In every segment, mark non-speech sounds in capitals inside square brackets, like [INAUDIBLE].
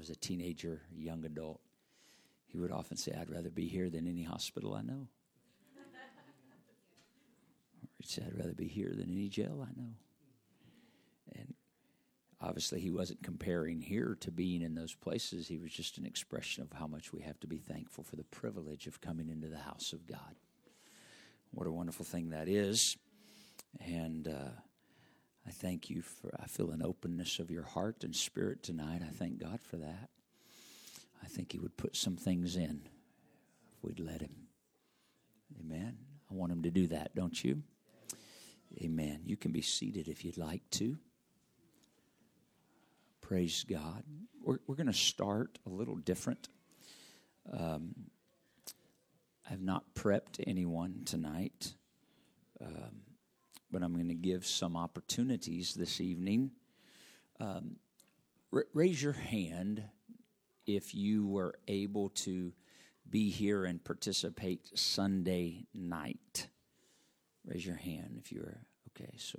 was a teenager, young adult, he would often say, I'd rather be here than any hospital I know. [LAUGHS] he'd say, I'd rather be here than any jail I know. And obviously, he wasn't comparing here to being in those places. He was just an expression of how much we have to be thankful for the privilege of coming into the house of God. What a wonderful thing that is. And uh, I thank you for, I feel an openness of your heart and spirit tonight. I thank God for that. I think He would put some things in if we'd let Him. Amen. I want Him to do that, don't you? Amen. You can be seated if you'd like to. Praise God. We're, we're going to start a little different. Um, I've not prepped anyone tonight, um, but I'm going to give some opportunities this evening. Um, r- raise your hand if you were able to be here and participate Sunday night. Raise your hand if you were okay. So,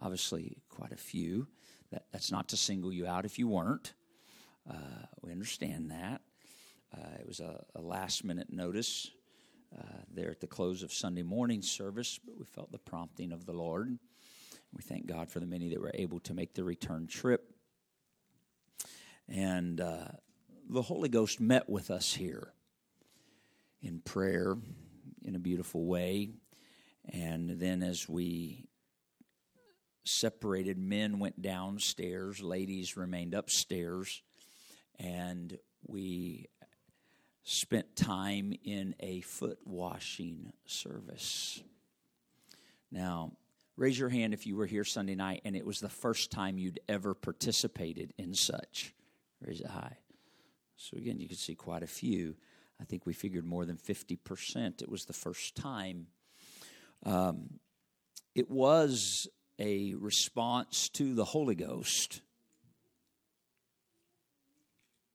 obviously, quite a few. That, that's not to single you out if you weren't. Uh, we understand that. Uh, it was a, a, last minute notice uh, there at the close of Sunday morning service, but we felt the prompting of the Lord. We thank God for the many that were able to make the return trip. And uh, the Holy Ghost met with us here in prayer in a beautiful way. And then as we separated, men went downstairs, ladies remained upstairs, and we spent time in a foot washing service. Now, raise your hand if you were here Sunday night and it was the first time you'd ever participated in such. Raise it high. So, again, you can see quite a few. I think we figured more than 50%. It was the first time. Um, it was a response to the Holy Ghost.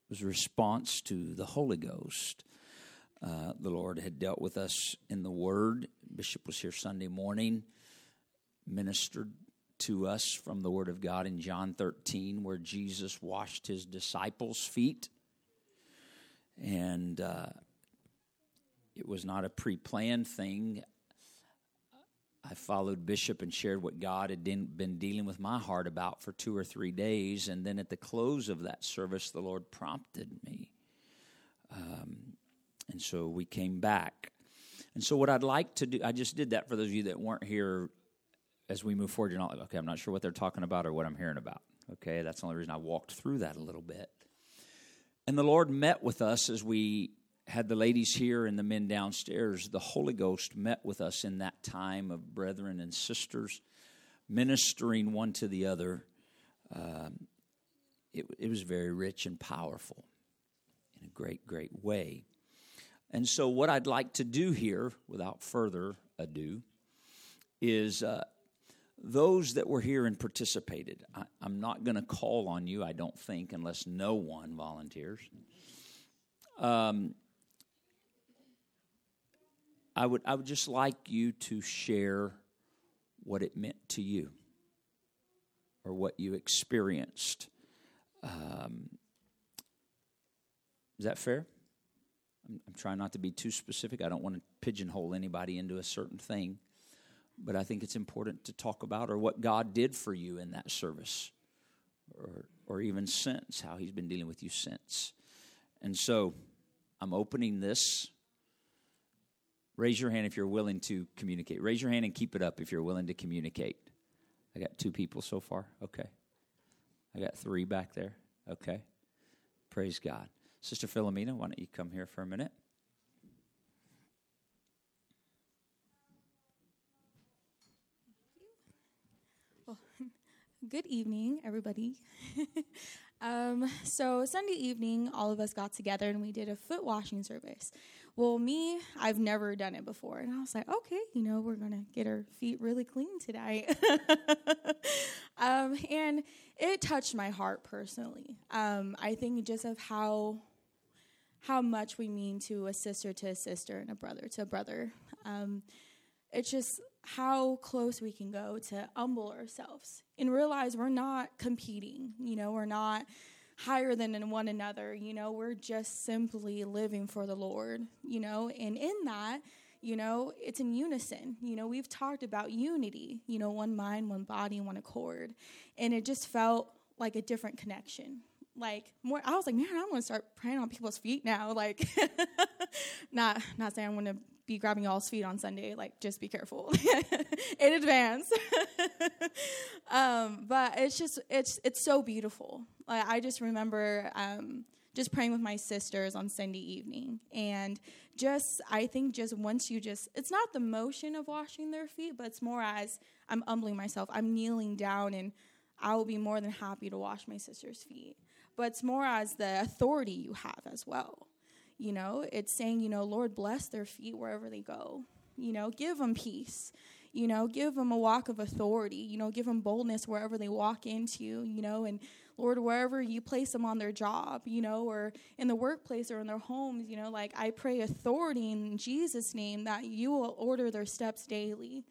Was response to the Holy Ghost. Uh, the Lord had dealt with us in the Word. Bishop was here Sunday morning, ministered to us from the Word of God in John 13, where Jesus washed his disciples' feet and uh, it was not a pre-planned thing. I followed Bishop and shared what God had been dealing with my heart about for two or three days, and then at the close of that service, the Lord prompted me, um, and so we came back. And so, what I'd like to do, I just did that for those of you that weren't here. As we move forward, you're not like, okay, I'm not sure what they're talking about or what I'm hearing about. Okay, that's the only reason I walked through that a little bit. And the Lord met with us as we had the ladies here and the men downstairs. The Holy Ghost met with us in that time of brethren and sisters ministering one to the other. Um, it, it was very rich and powerful in a great, great way. And so, what I'd like to do here, without further ado, is uh, those that were here and participated, I, am not going to call on you, I don't think, unless no one volunteers. Um, I would, I would just like you to share what it meant to you or what you experienced. Um, is that fair? I'm, I'm trying not to be too specific. I don't want to pigeonhole anybody into a certain thing but I think it's important to talk about or what God did for you in that service or, or even since, how He's been dealing with you since. And so I'm opening this. Raise your hand if you're willing to communicate. Raise your hand and keep it up if you're willing to communicate. I got two people so far. Okay. I got three back there. Okay. Praise God. Sister Philomena, why don't you come here for a minute? [LAUGHS] Good evening, everybody. [LAUGHS] um, so, Sunday evening, all of us got together and we did a foot washing service. Well, me, I've never done it before. And I was like, okay, you know, we're going to get our feet really clean tonight. [LAUGHS] um, and it touched my heart personally. Um, I think just of how how much we mean to a sister to a sister and a brother to a brother. Um, it's just how close we can go to humble ourselves and realize we're not competing. You know, we're not higher than in one another. You know, we're just simply living for the Lord, you know, and in that, you know, it's in unison. You know, we've talked about unity, you know, one mind, one body, one accord. And it just felt like a different connection. Like more I was like, man, I'm gonna start praying on people's feet now. [LAUGHS] Like [LAUGHS] not not saying I'm gonna be grabbing y'all's feet on Sunday. Like, just be careful [LAUGHS] in advance. um, but it's just it's it's so beautiful. I just remember um, just praying with my sisters on Sunday evening, and just I think just once you just it's not the motion of washing their feet, but it's more as I'm humbling myself. I'm kneeling down, and I will be more than happy to wash my sister's feet. But it's more as the authority you have as well you know, it's saying, you know, Lord, bless their feet wherever they go. You know, give them peace. You know, give them a walk of authority. You know, give them boldness wherever they walk into, you know, and Lord, wherever you place them on their job, you know, or in the workplace or in their homes, you know, like I pray authority in Jesus' name that you will order their steps daily,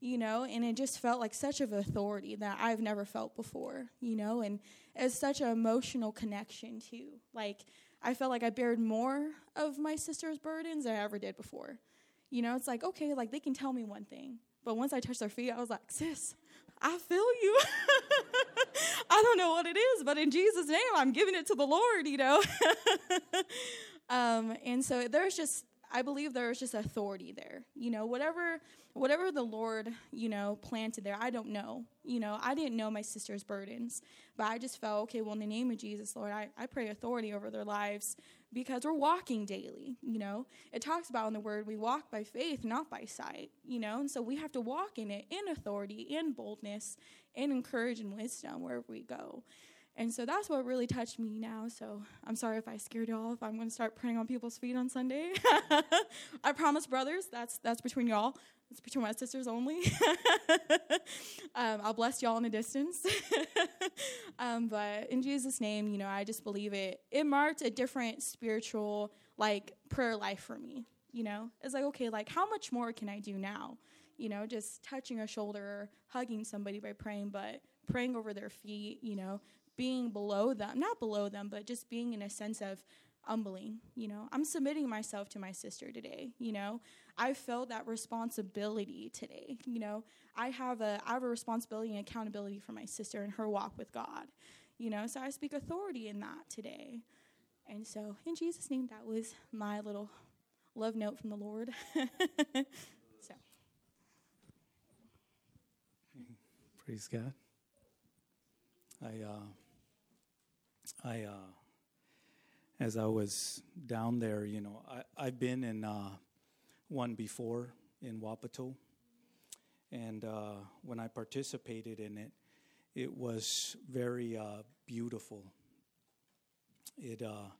you know, and it just felt like such of authority that I've never felt before, you know, and it's such an emotional connection too. Like, I felt like I bared more of my sister's burdens than I ever did before. You know, it's like, okay, like they can tell me one thing. But once I touched their feet, I was like, sis, I feel you. [LAUGHS] I don't know what it is, but in Jesus' name, I'm giving it to the Lord, you know? [LAUGHS] um, and so there's just, I believe there's just authority there. You know, whatever whatever the Lord, you know, planted there, I don't know. You know, I didn't know my sister's burdens, but I just felt, okay, well, in the name of Jesus, Lord, I, I pray authority over their lives because we're walking daily, you know. It talks about in the word, we walk by faith, not by sight, you know, and so we have to walk in it in authority, in boldness, in encouragement and wisdom wherever we go. And so that's what really touched me now. So I'm sorry if I scared y'all if I'm going to start praying on people's feet on Sunday. [LAUGHS] I promise, brothers, that's that's between y'all. It's between my sisters only. [LAUGHS] um, I'll bless y'all in a distance. [LAUGHS] um, but in Jesus' name, you know, I just believe it. It marked a different spiritual, like, prayer life for me. You know, it's like, okay, like, how much more can I do now? You know, just touching a shoulder hugging somebody by praying, but praying over their feet, you know, being below them, not below them, but just being in a sense of humbling, you know. I'm submitting myself to my sister today, you know. I felt that responsibility today, you know. I have a I have a responsibility and accountability for my sister and her walk with God. You know, so I speak authority in that today. And so in Jesus' name that was my little love note from the Lord. [LAUGHS] so Praise God. I uh I uh as I was down there, you know, I, I've been in uh, one before in Wapato. And uh, when I participated in it, it was very uh, beautiful. It uh,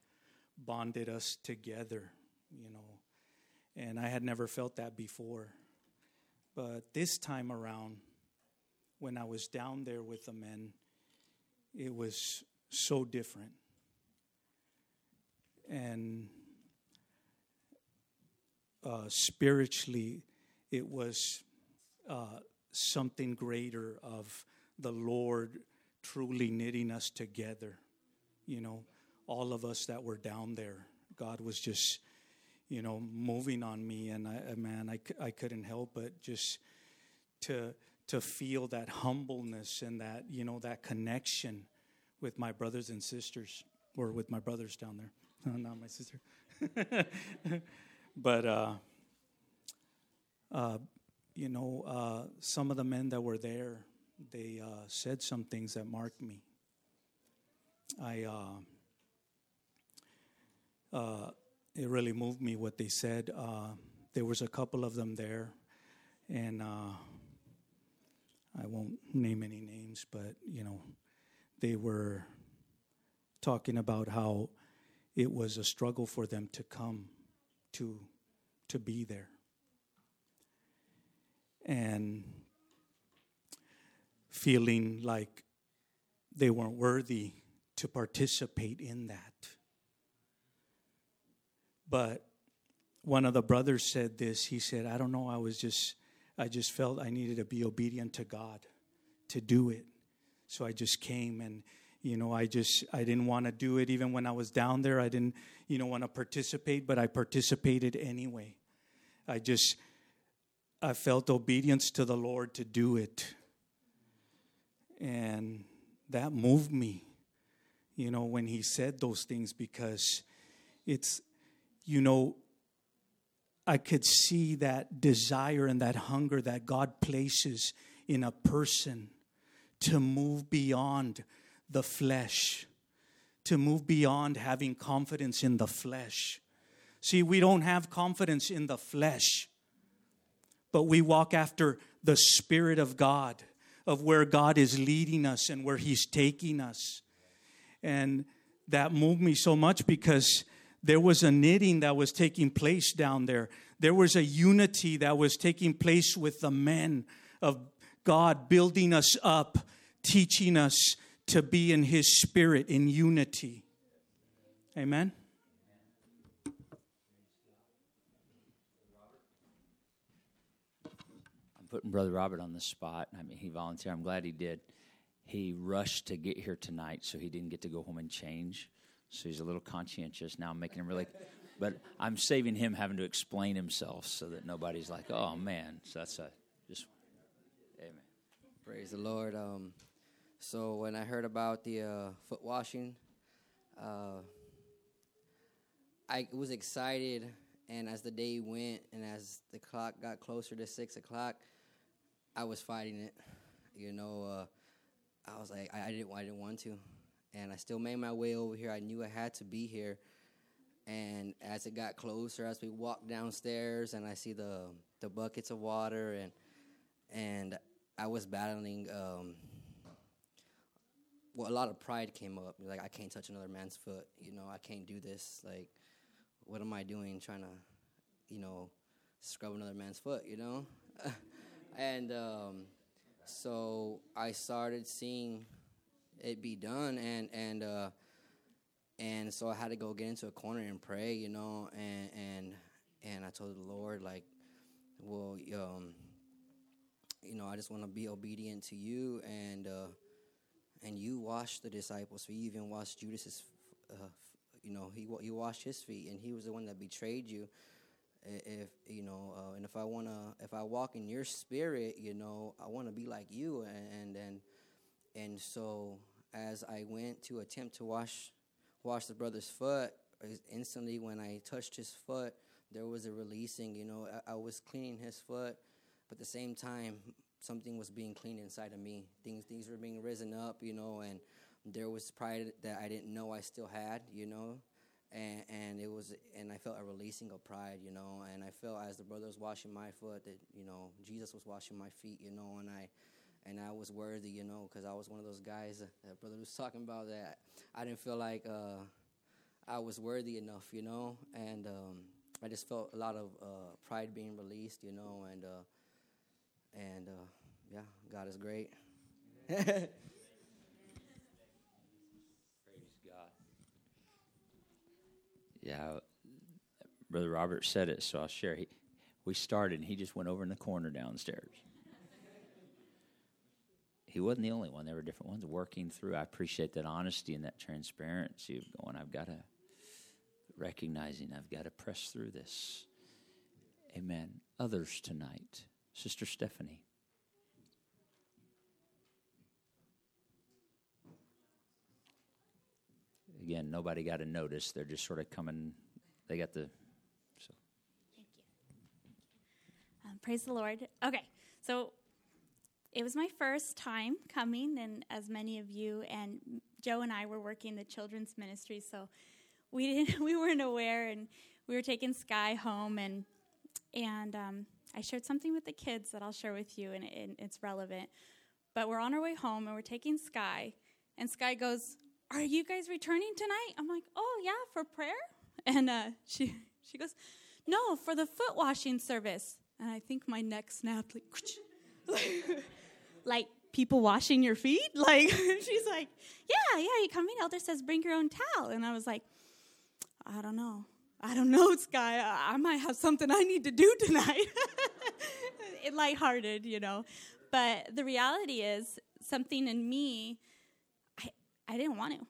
bonded us together, you know, and I had never felt that before. But this time around, when I was down there with the men, it was so different and uh, spiritually, it was uh, something greater of the Lord truly knitting us together. You know, all of us that were down there, God was just, you know, moving on me, and I, man, I, I couldn't help but just to to feel that humbleness and that you know that connection with my brothers and sisters, or with my brothers down there. [LAUGHS] not my sister. [LAUGHS] but, uh, uh, you know, uh, some of the men that were there, they uh, said some things that marked me. I, uh, uh, it really moved me what they said. there was a couple of them there, and I won't name any names, but you know, they were talking about how it was a struggle for them to come to to be there. And feeling like they weren't worthy to participate in that. But one of the brothers said this. He said i don't know. I was just i just felt i needed to be obedient to god to do it so i just came and You know, I just I didn't want to do it even when I was down there. I didn't, you know, want to participate, but I participated anyway. I just I felt obedience to the Lord to do it. And that moved me, you know, when he said those things because it's, you know, I could see that desire and that hunger that God places in a person to move beyond the flesh, to move beyond having confidence in the flesh. See, we don't have confidence in the flesh, but we walk after the Spirit of God, of where God is leading us and where He's taking us. And that moved me so much because there was a knitting that was taking place down there. There was a unity that was taking place with the men of God building us up, teaching us to be in His Spirit in unity. Amen. I'm putting Brother Robert on the spot. I mean, he volunteered. I'm glad he did. He rushed to get here tonight, so he didn't get to go home and change. So he's a little conscientious now. I'm making him really, but I'm saving him having to explain himself so that nobody's like, "Oh man." So that's a just. Praise the Lord. Um, so when I heard about the uh, foot washing, uh, I was excited, and as the day went, and as the clock got closer to six o'clock, I was fighting it. You know, uh, I was like, I, I didn't, I didn't want to, and I still made my way over here. I knew I had to be here, and as it got closer, as we walked downstairs, and I see the the buckets of water, and and I was battling. Um, well, a lot of pride came up. Like I can't touch another man's foot. You know, I can't do this. Like, what am I doing? Trying to, you know, scrub another man's foot. You know, [LAUGHS] and um, so I started seeing it be done, and and uh, and so I had to go get into a corner and pray. You know, and and and I told the Lord like, well, um, you know, I just want to be obedient to you and. Uh, and you washed the disciples. You even washed Judas's, uh, you know, he he washed his feet, and he was the one that betrayed you. If you know, uh, and if I wanna, if I walk in your spirit, you know, I want to be like you, and and and so as I went to attempt to wash wash the brother's foot, instantly when I touched his foot, there was a releasing. You know, I, I was cleaning his foot, but at the same time, something was being cleaned inside of me. Things things were being risen up, you know, and there was pride that I didn't know I still had, you know. And and it was and I felt a releasing of pride, you know, and I felt as the brother was washing my foot that, you know, Jesus was washing my feet, you know, and I and I was worthy, you know, because I was one of those guys that, brother was [LAUGHS] talking about that I didn't feel like uh, I was worthy enough, you know, and um, I just felt a lot of uh, pride being released, you know, and uh, and uh, yeah, God is great. [LAUGHS] Praise God. Yeah, Brother Robert said it, so I'll share. He, we started, and he just went over in the corner downstairs. he wasn't the only one. There were different ones working through. I appreciate that honesty and that transparency of going, I've got to, recognizing I've got to press through this. Amen. Others tonight. Sister Stephanie. Again, nobody got a notice. They're just sort of coming. They got the. So. Thank you. Um, praise the Lord. Okay, so it was my first time coming, and as many of you and Joe and I were working the children's ministry, so we didn't [LAUGHS] we weren't aware, and we were taking Sky home, and and um, I shared something with the kids that I'll share with you, and, it, it's relevant. But we're on our way home, and we're taking Sky, and Sky goes, "Are you guys returning tonight?" I'm like, "Oh yeah, for prayer." [LAUGHS] And uh, she she goes, "No, for the foot washing service." And I think my neck snapped like, [LAUGHS] like people washing your feet. [LAUGHS] Like she's like, "Yeah, yeah, you come in. Elder says bring your own towel." And I was like, "I don't know." I don't know, Sky. I might have something I need to do tonight. it [LAUGHS] lighthearted, you know. But the reality is, something in me, I, I didn't want to.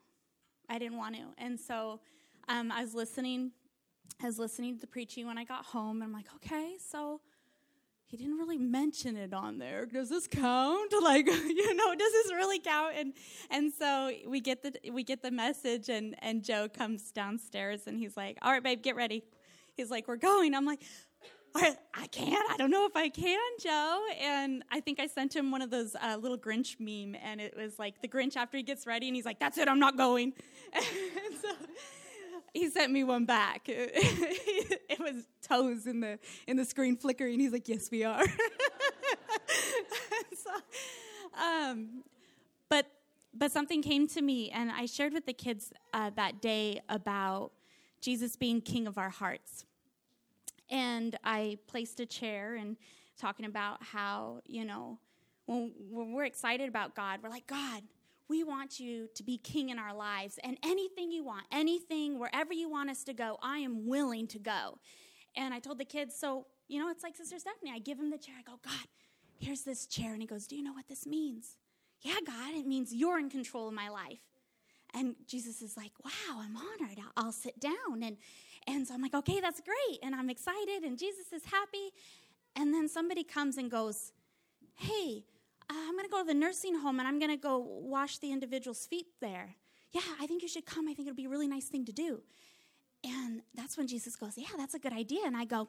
I didn't want to. And so um, I was listening. I was listening to the preaching when I got home, and I'm like, okay, so he didn't really mention it on there. Does this count? [LAUGHS] Like, [LAUGHS] you know, does this really count? And and so we get the we get the message, and and Joe comes downstairs, and he's like, all right, babe, get ready. He's like, we're going. I'm like, I can't. I don't know if I can, Joe. And I think I sent him one of those uh, little Grinch meme, and it was like the Grinch after he gets ready, and he's like, "That's it, I'm not going." [LAUGHS] so he sent me one back. [LAUGHS] it was toes in the in the screen flickering. He's like, "Yes, we are." [LAUGHS] so, um, but but something came to me, and I shared with the kids uh, that day about Jesus being King of our hearts and I placed a chair and talking about how, you know, when, when we're excited about God, we're like, God, we want you to be king in our lives. And anything you want, anything, wherever you want us to go, I am willing to go. And I told the kids, so, you know, it's like Sister Stephanie. I give him the chair. I go, God, here's this chair. And he goes, Do you know what this means? Yeah, God, it means you're in control of my life. And Jesus is like, Wow, I'm honored. I'll, sit down. And and so I'm like, okay, that's great. And I'm excited, and Jesus is happy. And then somebody comes and goes, hey, Ah, I'm going to go to the nursing home and I'm going to go wash the individual's feet there. Yeah, I think you should come. I think it'll be a really nice thing to do. And that's when Jesus goes, yeah, that's a good idea. And I go,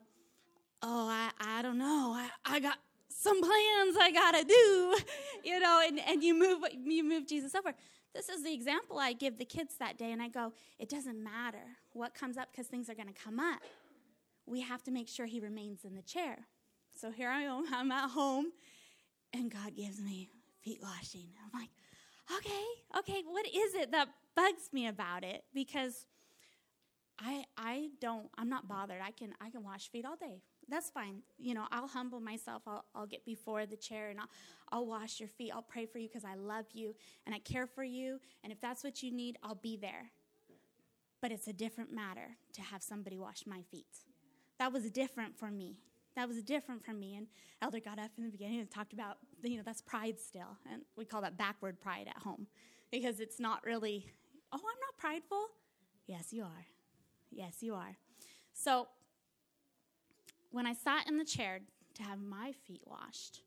oh, I, I don't know. I, I got some plans I got to do, [LAUGHS] you know, and, and you move, you move Jesus over. This is the example I give the kids that day, and I go, it doesn't matter what comes up because things are going to come up. We have to make sure he remains in the chair. So here I am, I'm at home, and God gives me feet washing. I'm like, okay, okay, what is it that bugs me about it? Because I I don't I'm not bothered. I can I can wash feet all day that's fine. You know, I'll humble myself. I'll, I'll get before the chair and I'll, I'll wash your feet. I'll pray for you because I love you and I care for you. And if that's what you need, I'll be there. But it's a different matter to have somebody wash my feet. That was different for me. That was different from me. And Elder got up in the beginning and talked about, you know, that's pride still. And we call that backward pride at home because it's not really, oh, I'm not prideful. Yes, you are. Yes, you are. So when I sat in the chair to have my feet washed,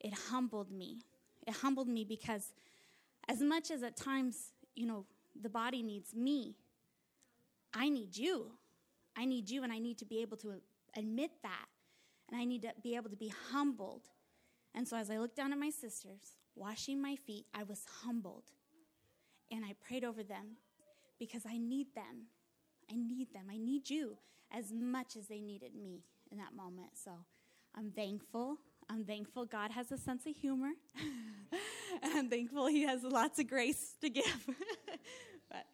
it humbled me. It humbled me because, as much as at times, you know, the body needs me, I need you. I need you, and I need to be able to admit that. And I need to be able to be humbled. And so, as I looked down at my sisters, washing my feet, I was humbled. And I prayed over them because I need them. I need them. I need you as much as they needed me in that moment. So I'm thankful. I'm thankful God has a sense of humor. [LAUGHS] I'm thankful He has lots of grace to give. [LAUGHS] but.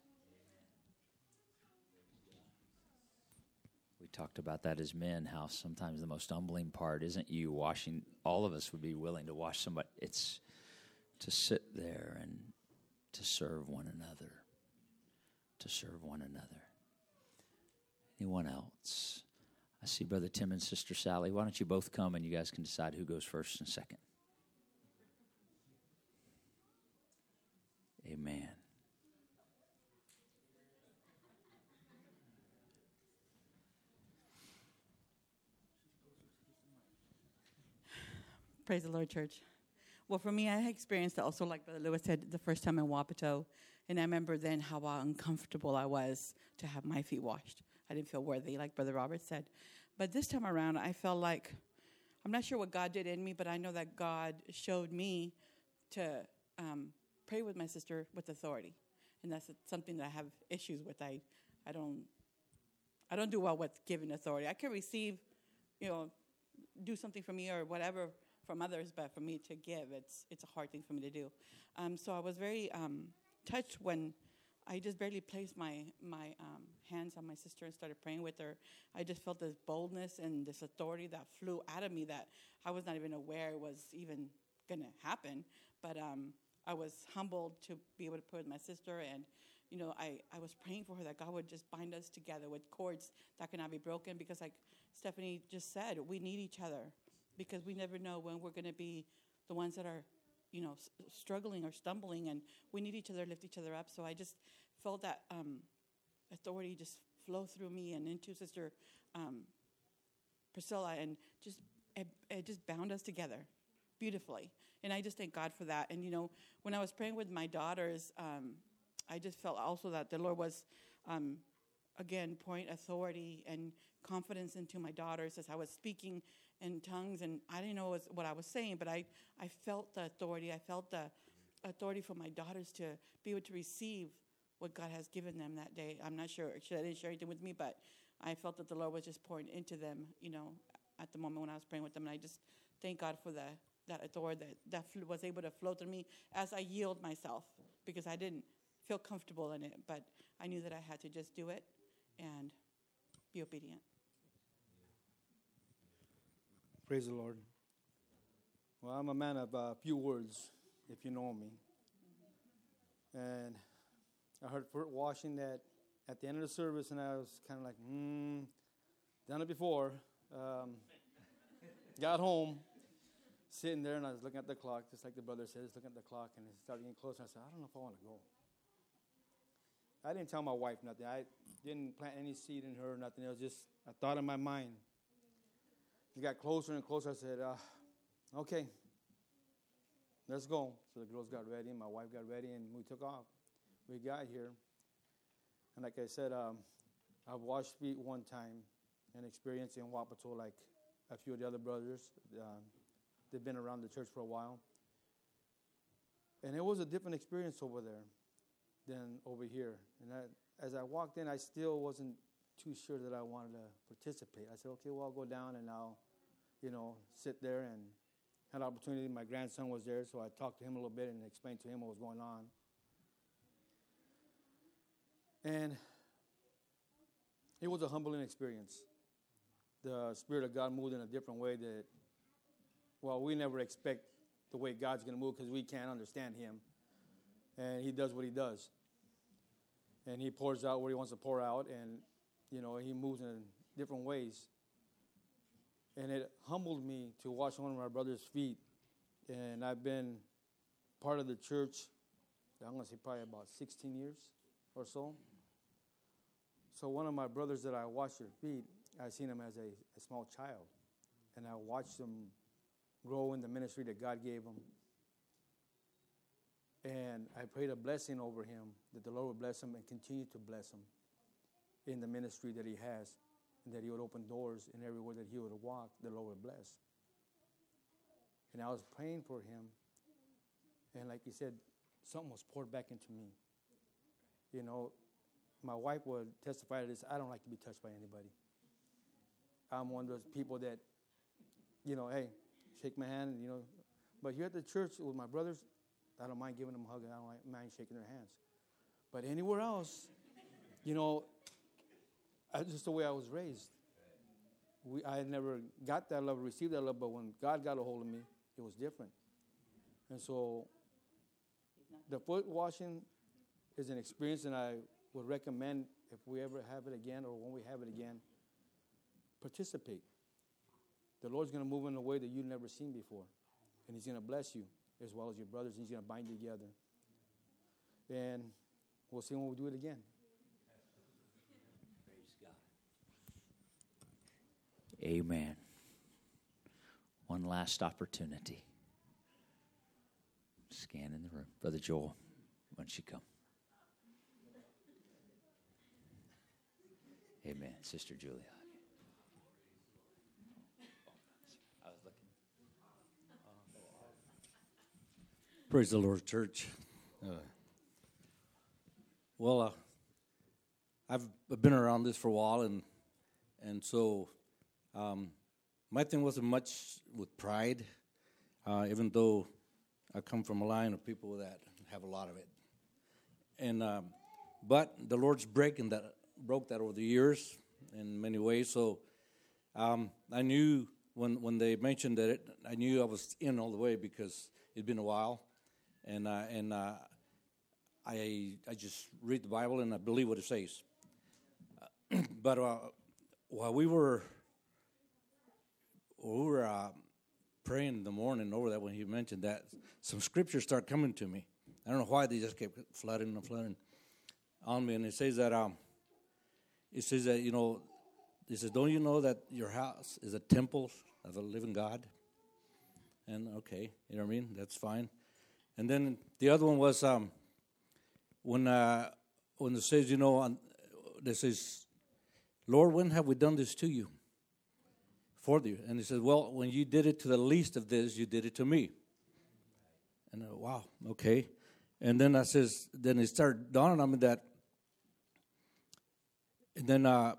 We talked about that as men, how sometimes the most humbling part isn't you washing. All of us would be willing to wash somebody. It's to sit there and to serve one another. To serve one another. Anyone else? I see Brother Tim and Sister Sally. Why don't you both come and you guys can decide who goes first and second? Amen. Praise the Lord, church. Well, for me, I experienced it also, like Brother Lewis said, the first time in Wapato. And I remember then how uncomfortable I was to have my feet washed. I didn't feel worthy, like Brother Robert said. But this time around, I felt like I'm not sure what God did in me, but I know that God showed me to um, pray with my sister with authority, and that's something that I have issues with. I, I don't, I don't do well with giving authority. I can receive, you know, do something for me or whatever from others, but for me to give, it's it's a hard thing for me to do. Um, so I was very um, touched when I just barely placed my my um, hands on my sister and started praying with her. I just felt this boldness and this authority that flew out of me that I was not even aware was even going to happen. But um, I was humbled to be able to pray with my sister, and you know, I, I was praying for her that God would just bind us together with cords that cannot be broken. Because, like Stephanie just said, we need each other because we never know when we're going to be the ones that are you know, struggling or stumbling, and we need each other, to lift each other up. So I just felt that um, authority just flow through me and into Sister um, Priscilla, and just it, it just bound us together beautifully. And I just thank God for that. And you know, when I was praying with my daughters, um, I just felt also that the Lord was, um, again, point authority and confidence into my daughters as I was speaking in tongues, and I didn't know what, I was saying, but I, I felt the authority. I felt the authority for my daughters to be able to receive what God has given them that day. I'm not sure. She didn't share anything with me, but I felt that the Lord was just pouring into them, you know, at the moment when I was praying with them. And I just thank God for the, that authority that, that was able to flow through me as I yield myself because I didn't feel comfortable in it, but I knew that I had to just do it and be obedient. Praise the Lord. Well, I'm a man of a uh, few words, if you know me. And I heard foot washing that at the end of the service, and I was kind of like, hmm, done it before. Um, got home, sitting there, and I was looking at the clock, just like the brother said, just looking at the clock, and it started getting closer. I said, I don't know if I want to go. I didn't tell my wife nothing. I didn't plant any seed in her or nothing. It was just a thought in my mind. It got closer and closer. I said, uh, okay, let's go. So the girls got ready, and my wife got ready, and we took off. We got here. And like I said, um, I've washed feet one time and experienced in Wapato like a few of the other brothers. Um, they've been around the church for a while. And it was a different experience over there than over here. And I, as I walked in, I still wasn't too sure that I wanted to participate. I said, okay, well, I'll go down and I'll, you know, sit there and had an opportunity. My grandson was there, so I talked to him a little bit and explained to him what was going on. And it was a humbling experience. The Spirit of God moved in a different way that, well, we never expect the way God's going to move because we can't understand Him. And He does what He does. And He pours out where He wants to pour out, and, you know, He moves in different ways. And it humbled me to wash one of my brother's feet. And I've been part of the church, I'm going to say probably about 16 years or so. So one of my brothers that I washed their feet, I seen him as a, a small child, and I watched him grow in the ministry that God gave him. And I prayed a blessing over him that the Lord would bless him and continue to bless him in the ministry that he has, and that he would open doors in everywhere that he would walk, the Lord would bless. And I was praying for him, and like he said, something was poured back into me. You know, my wife would testify to this. I don't like to be touched by anybody. I'm one of those people that, you know, hey, shake my hand, you know. But here at the church with my brothers, I don't mind giving them a hug and I don't mind shaking their hands. But anywhere else, you know, that's just the way I was raised. We, I never got that love, received that love, but when God got a hold of me, it was different. And so the foot washing is an experience and I would recommend if we ever have it again or when we have it again, participate. The Lord's going to move in a way that you've never seen before. And He's going to bless you as well as your brothers. And He's going to bind you together. And we'll see when we do it again. Praise God. Amen. One last opportunity. Scan in the room. Brother Joel, why don't you come? Amen. Sister Julia. Praise the Lord, church. Uh, well, uh, I've been around this for a while, and and so um, my thing wasn't much with pride, uh, even though I come from a line of people that have a lot of it. And um, but the Lord's breaking that broke that over the years in many ways. So um, I knew when when they mentioned that it, I knew I was in all the way because it'd been a while, and uh, and uh, I I just read the Bible and I believe what it says. [CLEARS THROAT] but uh, while we were we were uh, praying in the morning over that when he mentioned that, some scriptures start coming to me. I don't know why they just kept flooding and flooding on me. And it says that, um, it says that, you know, he says, don't you know that your house is a temple of the living God? And okay, you know what I mean? That's fine. And then the other one was um, when uh, when it says, you know, on, it says, Lord, when have we done this to you? For you. And he says, Well, when you did it to the least of this, you did it to me. And uh, wow, okay. And then I says, then it started dawning on me that, and then uh,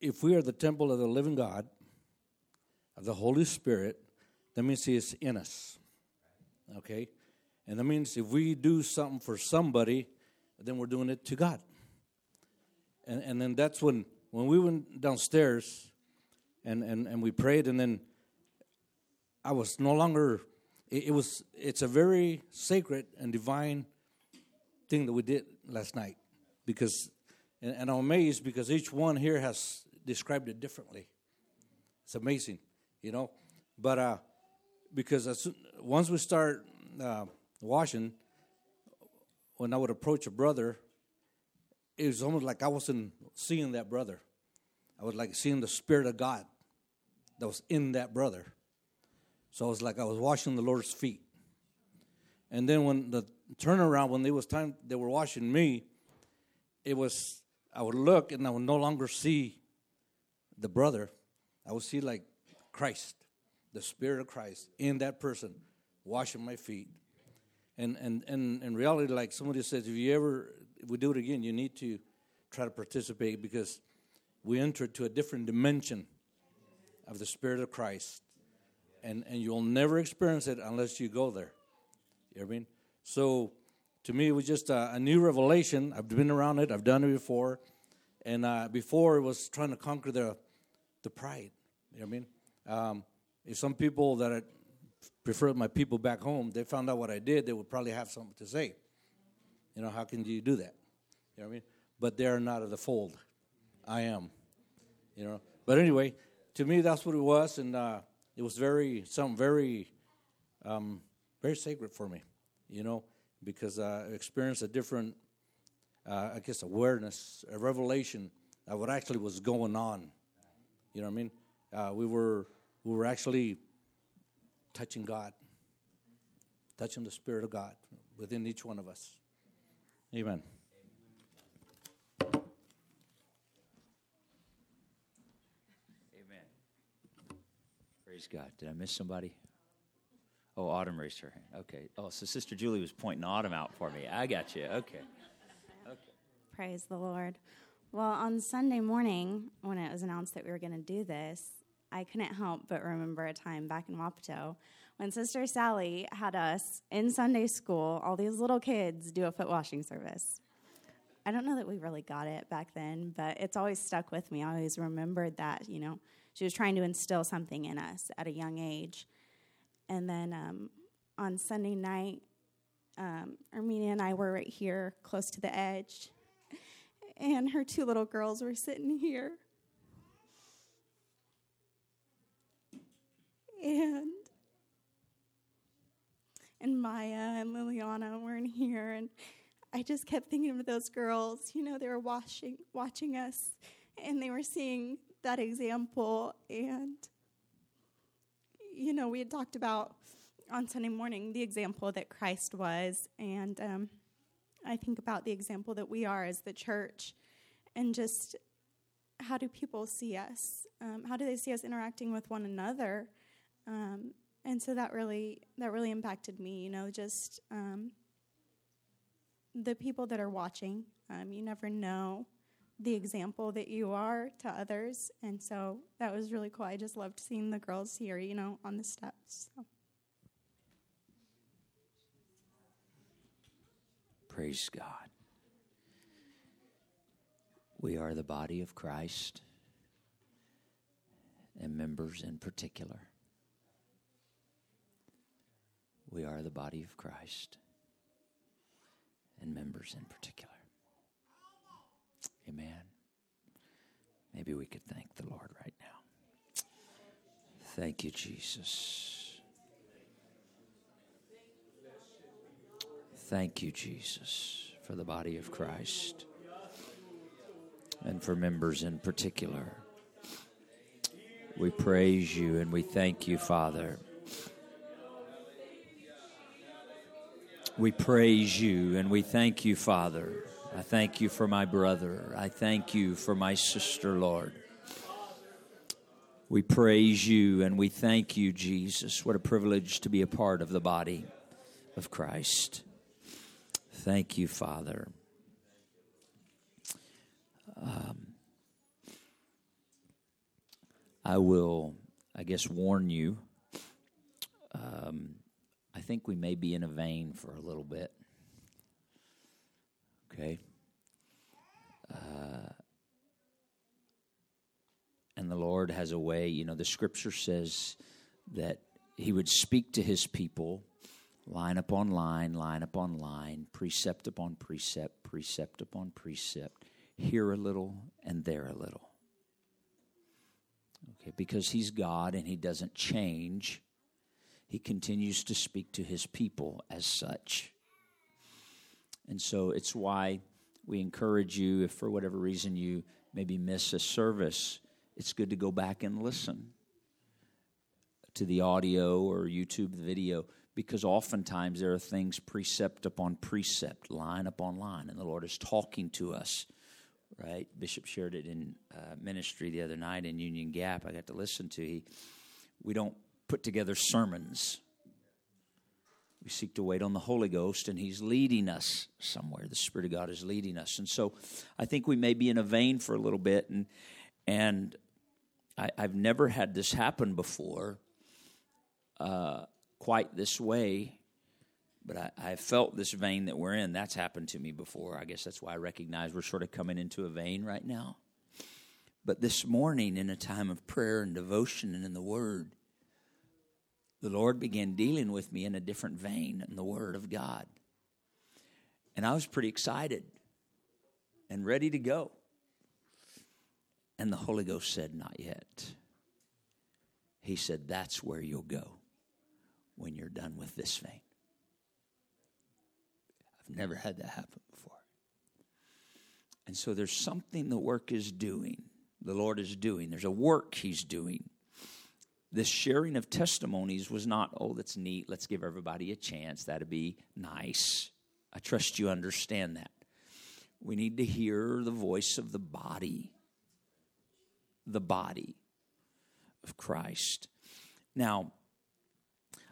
if we are the temple of the living God, of the Holy Spirit, that means He is in us. Okay? And that means if we do something for somebody, then we're doing it to God. And, and then that's when, when we went downstairs and, and, and we prayed, and then I was no longer, it, it was, it's a very sacred and divine thing that we did last night. Because, and, and I'm amazed because each one here has described it differently. It's amazing, you know. But uh, because as once we start uh, washing, when I would approach a brother, it was almost like I wasn't seeing that brother. I was like seeing the Spirit of God that was in that brother. So it was like I was washing the Lord's feet. And then when the turnaround, when it was time they were washing me, it was I would look and I would no longer see the brother. I would see like Christ, the Spirit of Christ in that person, washing my feet. And and and in reality, like somebody says, if you ever if we do it again, you need to try to participate because we enter to a different dimension of the Spirit of Christ. And and you'll never experience it unless you go there. You know I mean? So to me, it was just a, a new revelation. I've been around it. I've done it before, and uh, before it was trying to conquer the the pride. You know what I mean? Um, if some people that I prefer my people back home, they found out what I did, they would probably have something to say. You know, how can you do that? You know what I mean? But they're not of the fold. I am. You know. But anyway, to me, that's what it was, and uh, it was very something very, um, very sacred for me. You know, because I experienced a different, uh, I guess, awareness, a revelation of what actually was going on. You know what I mean? Uh, we were we were actually touching God, touching the Spirit of God within each one of us. Amen. Praise God. Did I miss somebody? Oh, Autumn raised her hand. Okay. Oh, so Sister Julie was pointing Autumn out for me. I got you. Okay. Okay. Praise the Lord. Well, on Sunday morning, when it was announced that we were going to do this, I couldn't help but remember a time back in Wapato when Sister Sally had us in Sunday school, all these little kids, do a foot washing service. I don't know that we really got it back then, but it's always stuck with me. I always remembered that, you know, she was trying to instill something in us at a young age. And then um, on Sunday night, um, Armenia and I were right here close to the edge, and her two little girls were sitting here. And and Maya and Liliana were in here, and I just kept thinking of those girls. You know, they were watching watching us, and they were seeing that example. And you know, we had talked about on Sunday morning the example that Christ was, and um, I think about the example that we are as the church, and just how do people see us? Um, how do they see us interacting with one another? Um, and so that really that really impacted me. You know, just um, the people that are watching. Um, you never know the example that you are to others, and so that was really cool. I just loved seeing the girls here. You know, on the steps. So. Praise God. We are the body of Christ and members in particular. We are the body of Christ and members in particular. Maybe we could thank the Lord right now. Thank you, Jesus. Thank you, Jesus, for the body of Christ and for members in particular. We praise you and we thank you, Father. We praise you and we thank you, Father. I thank you for my brother. I thank you for my sister, Lord. We praise you and we thank you, Jesus. What a privilege to be a part of the body of Christ. Thank you, Father. Um, I will, I guess, warn you. Um, I think we may be in a vein for a little bit. Okay. Uh, and the Lord has a way, you know, the scripture says that He would speak to His people line upon line, line upon line, precept upon precept, precept upon precept, here a little and there a little. Okay, because He's God and He doesn't change, He continues to speak to His people as such. And so it's why we encourage you, if for whatever reason you maybe miss a service, it's good to go back and listen to the audio or YouTube video because oftentimes there are things precept upon precept, line upon line, and the Lord is talking to us. Right, Bishop shared it in uh, ministry the other night in Union Gap. I got to listen to. He, we don't put together sermons. We seek to wait on the Holy Ghost, and He's leading us somewhere. The Spirit of God is leading us, and so I think we may be in a vein for a little bit. And and I, have never had this happen before. Uh, quite this way, but I, I felt this vein that we're in. That's happened to me before. I guess that's why I recognize we're sort of coming into a vein right now. But this morning, in a time of prayer and devotion and in the Word, the Lord began dealing with me in a different vein in the Word of God. And I was pretty excited and ready to go. And the Holy Ghost said, Not yet. He said, That's where you'll go when you're done with this vein. I've never had that happen before. And so there's something the work is doing, the Lord is doing. There's a work He's doing. This sharing of testimonies was not, oh, that's neat, let's give everybody a chance. That'd be nice. I trust you understand that. We need to hear the voice of the body, the body of Christ. Now,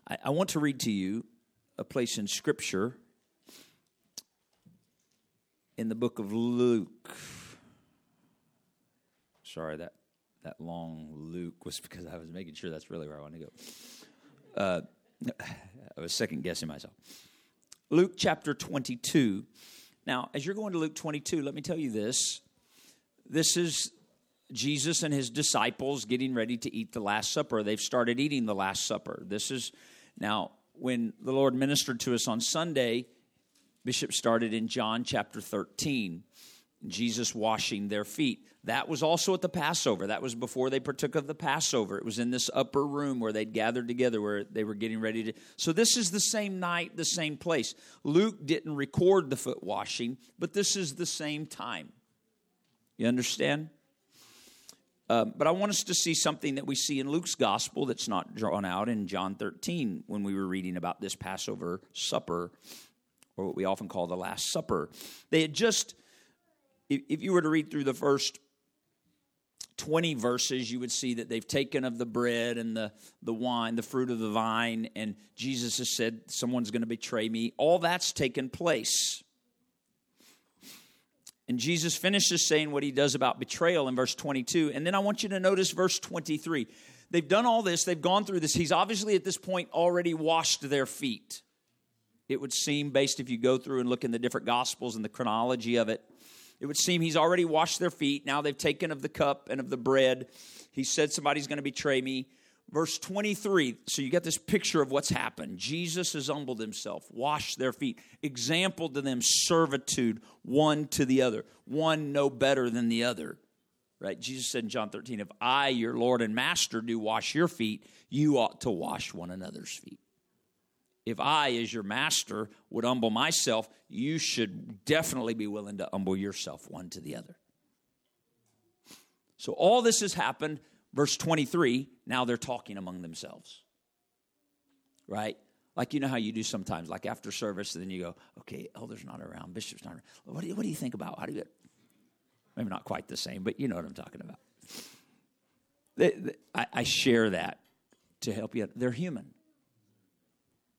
I, I want to read to you a place in Scripture in the book of Luke. Sorry, that, that long Luke was because I was making sure that's really where I want to go. Uh, [LAUGHS] I was second guessing myself. Luke chapter 22. Now, as you're going to Luke 22, let me tell you this. This is Jesus and his disciples getting ready to eat the Last Supper. They've started eating the Last Supper. This is now, when the Lord ministered to us on Sunday, Bishop started in John chapter 13, Jesus washing their feet. That was also at the Passover. That was before they partook of the Passover. It was in this upper room where they'd gathered together, where they were getting ready to. So, this is the same night, the same place. Luke didn't record the foot washing, but this is the same time. You understand? Um, but I want us to see something that we see in Luke's gospel that's not drawn out in John 13 when we were reading about this Passover supper, or what we often call the Last Supper. They had just, if, if you were to read through the first 20 verses, you would see that they've taken of the bread and the, the wine, the fruit of the vine, and Jesus has said, Someone's going to betray me. All that's taken place. And Jesus finishes saying what he does about betrayal in verse 22. And then I want you to notice verse 23. They've done all this, they've gone through this. He's obviously at this point already washed their feet. It would seem, based if you go through and look in the different gospels and the chronology of it, it would seem he's already washed their feet. Now they've taken of the cup and of the bread. He said, Somebody's going to betray me. Verse 23, so you get this picture of what's happened. Jesus has humbled himself, washed their feet, example to them servitude one to the other, one no better than the other. Right? Jesus said in John 13, if I, your Lord and Master, do wash your feet, you ought to wash one another's feet. If I, as your master, would humble myself, you should definitely be willing to humble yourself one to the other. So all this has happened. Verse 23, now they're talking among themselves. Right? Like you know how you do sometimes, like after service, and then you go, okay, elder's not around, bishop's not around. What do you, what do you think about? How do you, maybe not quite the same, but you know what I'm talking about. They, they, I, I share that to help you. They're human.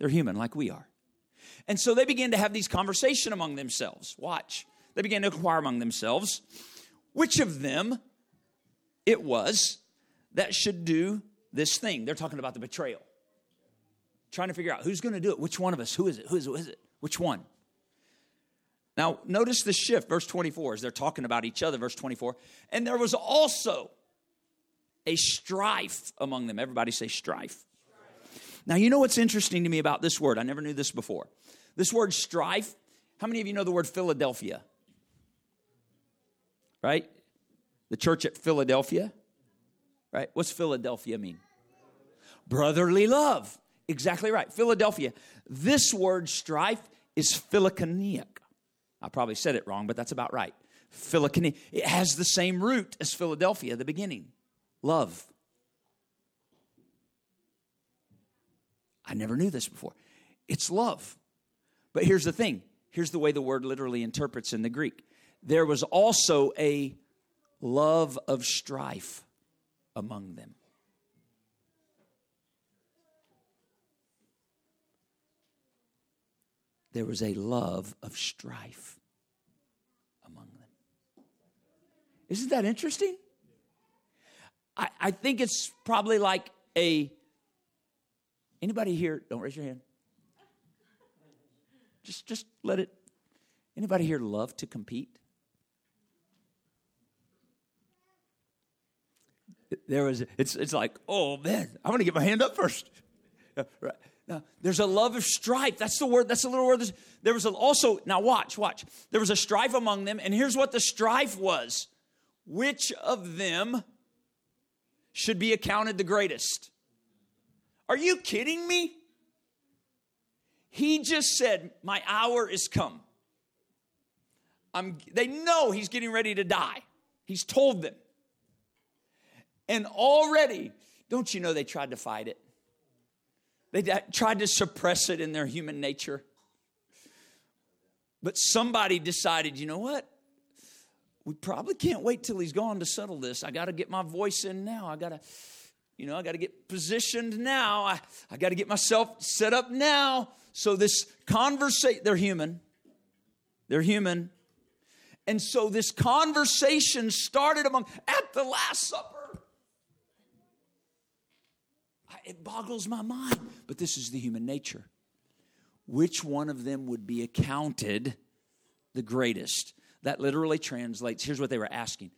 They're human like we are. And so they began to have these conversation among themselves. Watch. They began to inquire among themselves which of them it was that should do this thing. They're talking about the betrayal. Trying to figure out who's going to do it. Which one of us? Who is it? Who is it? Who is it? Which one? Now, notice the shift, verse 24, as they're talking about each other, verse 24. And there was also a strife among them. Everybody say strife. Now, you know what's interesting to me about this word? I never knew this before. This word strife, how many of you know the word Philadelphia? Right? The church at Philadelphia? Right? What's Philadelphia mean? Brotherly love. Exactly right. Philadelphia. This word strife is philokeniac. I probably said it wrong, but that's about right. Philokeniac. It has the same root as Philadelphia, the beginning. Love. I never knew this before. It's love. But here's the thing here's the way the word literally interprets in the Greek there was also a love of strife among them. There was a love of strife among them. Isn't that interesting? I, I think it's probably like a Anybody here? Don't raise your hand. Just, just let it. Anybody here love to compete? There was. It's. It's like, oh man, I'm to get my hand up first. [LAUGHS] Right. Now, there's a love of strife. That's the word. That's the little word. There was also. Now watch. Watch. There was a strife among them, and here's what the strife was: which of them should be accounted the greatest? Are you kidding me? He just said, My hour is come. I'm, they know he's getting ready to die. He's told them. And already, don't you know they tried to fight it? They tried to suppress it in their human nature. But somebody decided, you know what? We probably can't wait till he's gone to settle this. I got to get my voice in now. I got to you know, I got to get positioned now. I, I got to get myself set up now. So this conversation, they're human. They're human. And so this conversation started among, at the Last Supper. It boggles my mind, but this is the human nature. Which one of them would be accounted the greatest? That literally translates. Here's what they were asking.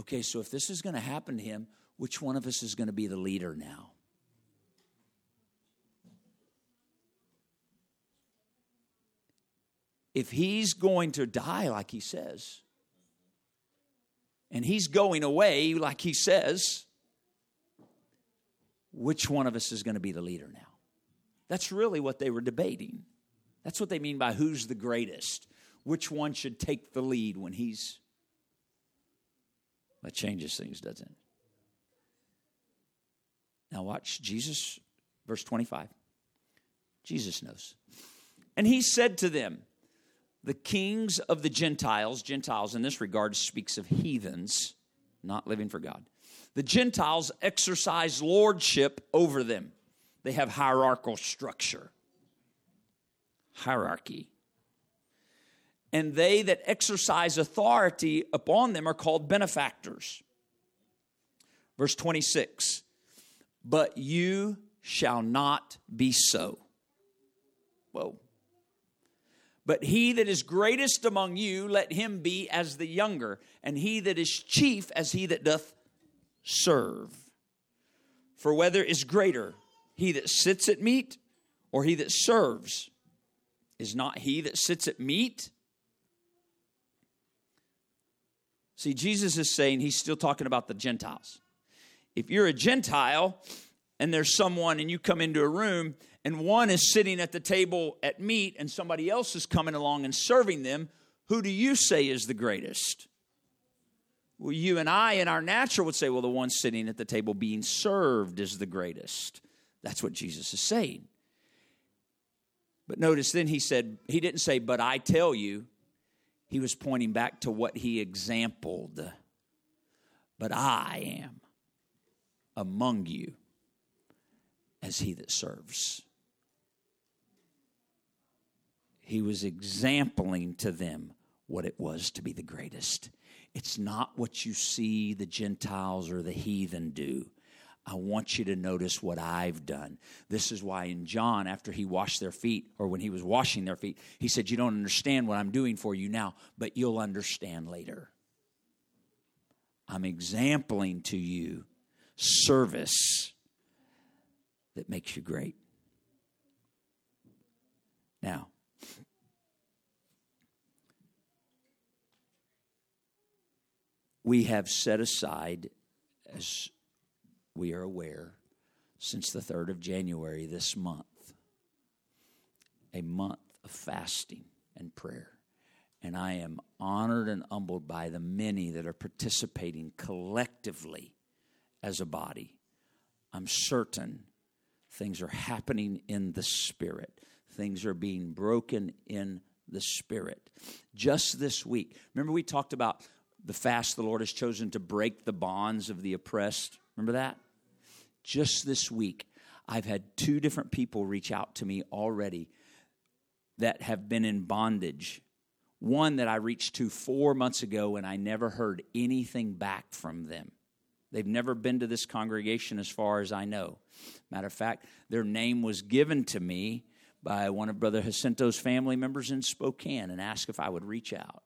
Okay, so if this is going to happen to him, which one of us is going to be the leader now? If he's going to die like he says, and he's going away like he says, which one of us is going to be the leader now? That's really what they were debating. That's what they mean by who's the greatest. Which one should take the lead when he's. That changes things, doesn't it? Now, watch Jesus, verse 25. Jesus knows. And he said to them, The kings of the Gentiles, Gentiles in this regard speaks of heathens, not living for God. The Gentiles exercise lordship over them, they have hierarchical structure. Hierarchy. And they that exercise authority upon them are called benefactors. Verse 26 but you shall not be so. Whoa. But he that is greatest among you, let him be as the younger, and he that is chief as he that doth serve. For whether is greater, he that sits at meat or he that serves? Is not he that sits at meat? See, Jesus is saying he's still talking about the Gentiles if you're a Gentile and there's someone and you come into a room and one is sitting at the table at meat and somebody else is coming along and serving them, who do you say is the greatest? Well, you and I, in our natural, would say, well, the one sitting at the table being served is the greatest. That's what Jesus is saying. But notice then he said, he didn't say, but I tell you. He was pointing back to what he exampled. But I am among you as he that serves. He was exempling to them what it was to be the greatest. It's not what you see the Gentiles or the heathen do. I want you to notice what I've done. This is why in John, after he washed their feet, or when he was washing their feet, he said, You don't understand what I'm doing for you now, but you'll understand later. I'm exempling to you service that makes you great. Now, we have set aside, as we are aware, since the 3rd of January this month, a month of fasting and prayer. And I am honored and humbled by the many that are participating collectively as a body. I'm certain things are happening in the Spirit, things are being broken in the Spirit. Just this week, remember we talked about the fast the Lord has chosen to break the bonds of the oppressed. Remember that? Just this week, I've had two different people reach out to me already that have been in bondage. One that I reached to four months ago, and I never heard anything back from them. They've never been to this congregation, as far as I know. Matter of fact, their name was given to me by one of Brother Jacinto's family members in Spokane and asked if I would reach out.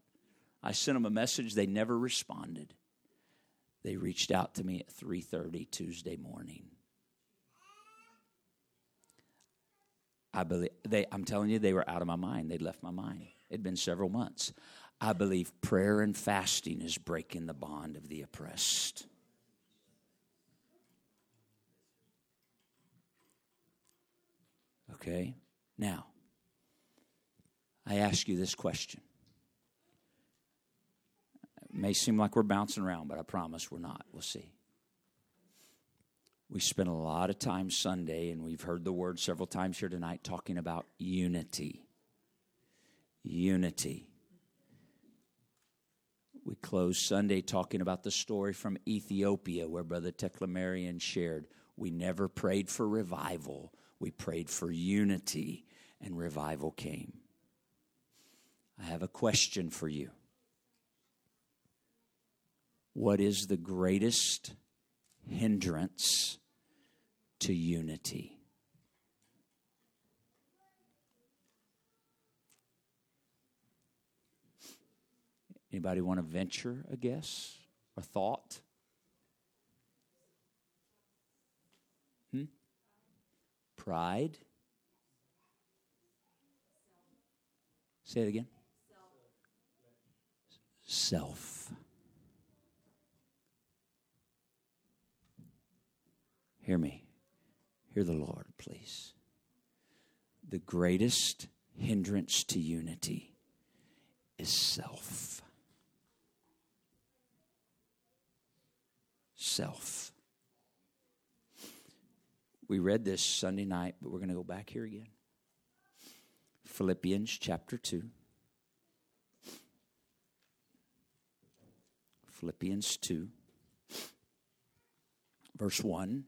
I sent them a message. They never responded. They reached out to me at 3:30 Tuesday morning. I believe they I'm telling you they were out of my mind. They'd left my mind. It'd been several months. I believe prayer and fasting is breaking the bond of the oppressed. Okay? Now, I ask you this question may seem like we're bouncing around, but I promise we're not. We'll see. We spent a lot of time Sunday, and we've heard the word several times here tonight talking about unity. Unity. We closed Sunday talking about the story from Ethiopia where Brother Teklamarian shared. We never prayed for revival, we prayed for unity, and revival came. I have a question for you. What is the greatest hindrance to unity? Anybody want to venture a guess, a thought? Pride. Say it again. Self. Hear me. Hear the Lord, please. The greatest hindrance to unity is self. Self. We read this Sunday night, but we're going to go back here again. Philippians chapter 2. Philippians 2, verse 1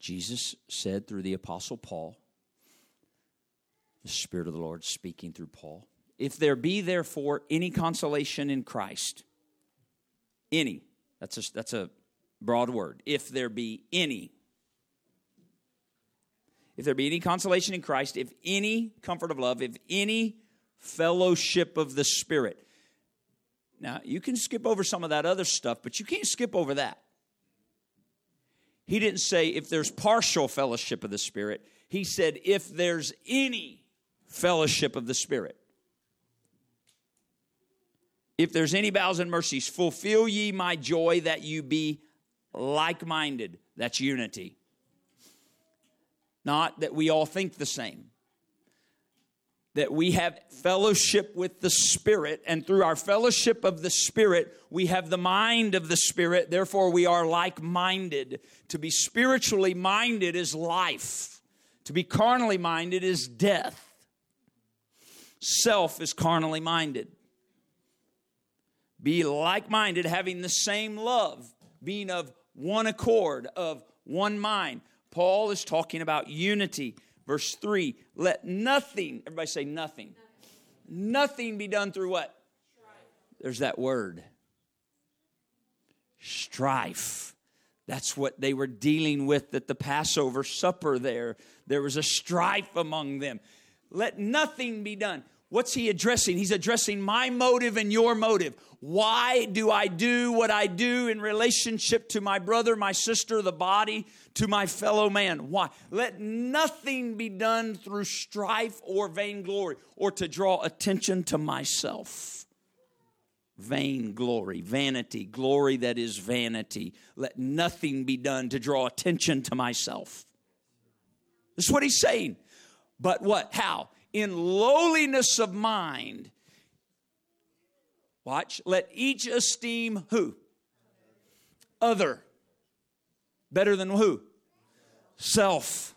Jesus said through the Apostle Paul, the Spirit of the Lord speaking through Paul, if there be therefore any consolation in Christ, any, that's a, that's a broad word, if there be any, if there be any consolation in Christ, if any comfort of love, if any fellowship of the Spirit. Now, you can skip over some of that other stuff, but you can't skip over that. He didn't say if there's partial fellowship of the Spirit. He said if there's any fellowship of the Spirit. If there's any bowels and mercies, fulfill ye my joy that you be like minded. That's unity. Not that we all think the same. That we have fellowship with the Spirit, and through our fellowship of the Spirit, we have the mind of the Spirit, therefore, we are like minded. To be spiritually minded is life, to be carnally minded is death. Self is carnally minded. Be like minded, having the same love, being of one accord, of one mind. Paul is talking about unity. Verse 3 let nothing, everybody say nothing. Nothing, nothing be done through what? Strife. There's that word strife. That's what they were dealing with at the Passover supper there. There was a strife among them. Let nothing be done. What's he addressing? He's addressing my motive and your motive. Why do I do what I do in relationship to my brother, my sister, the body, to my fellow man? Why? Let nothing be done through strife or vainglory or to draw attention to myself. Vainglory, vanity, glory that is vanity. Let nothing be done to draw attention to myself. That's what he's saying. But what? How? In lowliness of mind. Watch, let each esteem who? Other. Better than who? Self.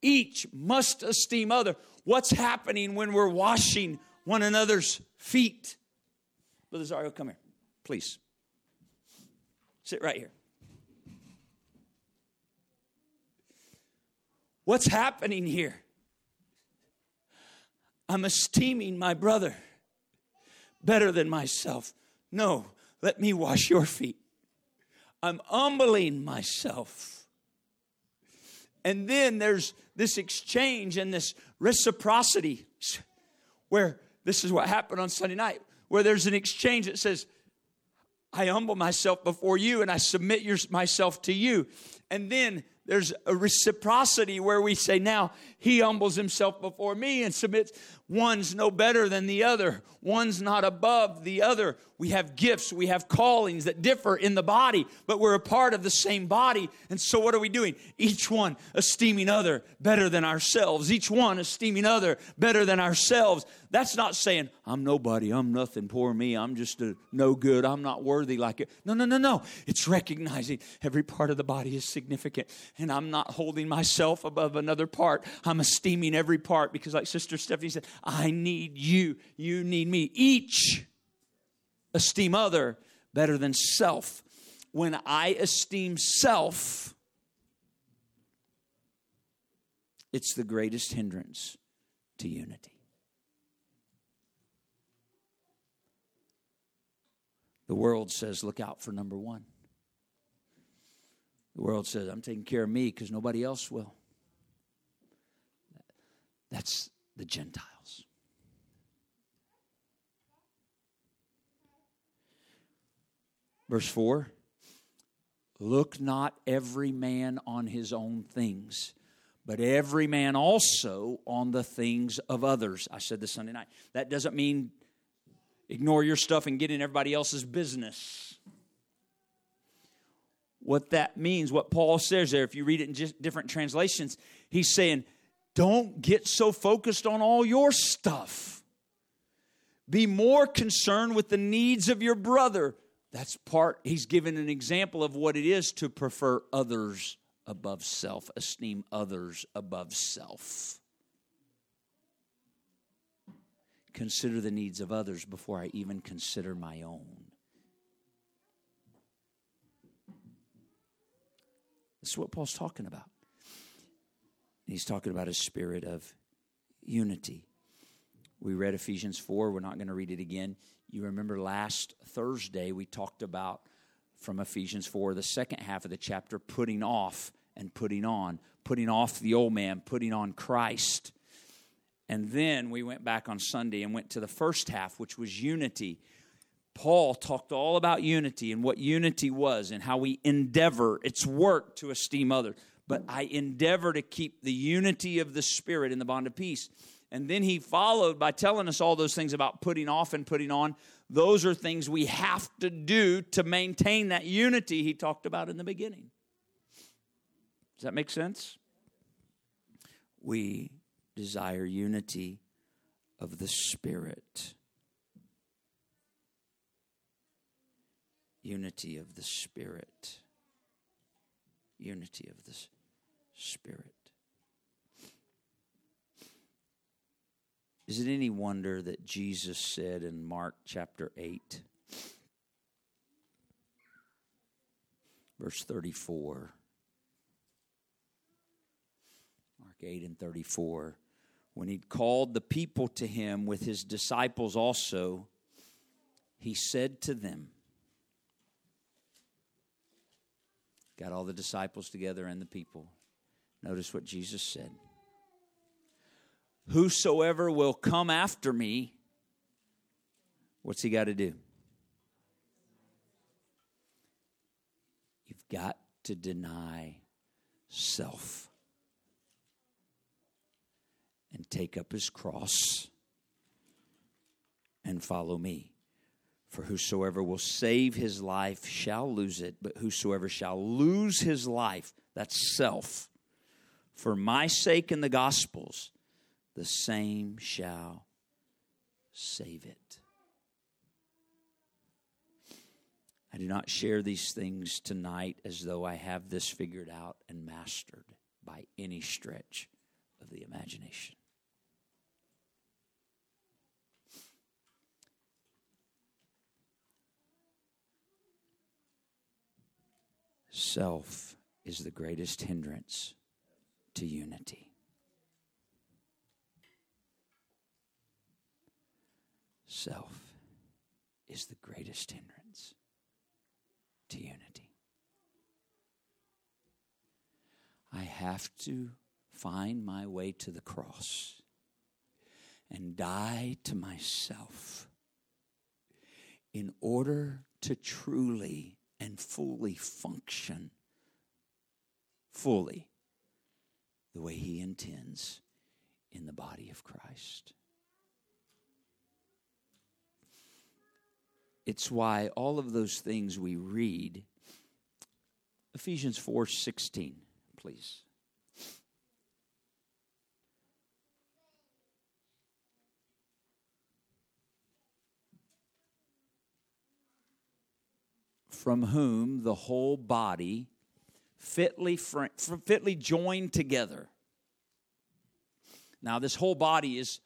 Each must esteem other. What's happening when we're washing one another's feet? Brother Zario, come here, please. Sit right here. What's happening here? I'm esteeming my brother better than myself. No, let me wash your feet. I'm humbling myself. And then there's this exchange and this reciprocity where this is what happened on Sunday night, where there's an exchange that says, I humble myself before you and I submit your, myself to you. And then there's a reciprocity where we say, now he humbles himself before me and submits. One's no better than the other, one's not above the other. We have gifts, we have callings that differ in the body, but we're a part of the same body. And so, what are we doing? Each one esteeming other better than ourselves, each one esteeming other better than ourselves. That's not saying, I'm nobody, I'm nothing, poor me, I'm just a no good, I'm not worthy like it. No, no, no, no. It's recognizing every part of the body is significant, and I'm not holding myself above another part. I'm esteeming every part because, like Sister Stephanie said, I need you, you need me. Each esteem other better than self. When I esteem self, it's the greatest hindrance to unity. The world says, look out for number one. The world says, I'm taking care of me because nobody else will. That's the Gentiles. Verse 4 Look not every man on his own things, but every man also on the things of others. I said this Sunday night. That doesn't mean ignore your stuff and get in everybody else's business. What that means, what Paul says there, if you read it in just different translations, he's saying, don't get so focused on all your stuff. Be more concerned with the needs of your brother. That's part, he's given an example of what it is to prefer others above self, esteem others above self. Consider the needs of others before I even consider my own. This is what Paul's talking about. He's talking about a spirit of unity. We read Ephesians 4. We're not going to read it again. You remember last Thursday we talked about from Ephesians 4, the second half of the chapter, putting off and putting on, putting off the old man, putting on Christ. And then we went back on Sunday and went to the first half, which was unity. Paul talked all about unity and what unity was and how we endeavor, it's work to esteem others but I endeavor to keep the unity of the Spirit in the bond of peace. And then he followed by telling us all those things about putting off and putting on. Those are things we have to do to maintain that unity he talked about in the beginning. Does that make sense? we desire unity of the Spirit. Unity of the Spirit. Unity of the Spirit. Is it any wonder that Jesus said in Mark chapter 8, verse 34? Mark 8 and 34. When he'd called the people to him with his disciples also, he said to them, Got all the disciples together and the people. Notice what Jesus said. Whosoever will come after me, what's he got to do? You've got to deny self and take up his cross and follow me. For whosoever will save his life shall lose it, but whosoever shall lose his life, that's self, for my sake and the gospel's, the same shall save it. I do not share these things tonight as though I have this figured out and mastered by any stretch of the imagination. Self is the greatest hindrance to unity. Self is the greatest hindrance to unity. I have to find my way to the cross and die to myself in order to truly and fully function fully the way He intends in the body of Christ. It's why all of those things we read, Ephesians 4 16, please. From whom the whole body fitly, fr- fitly joined together. Now, this whole body is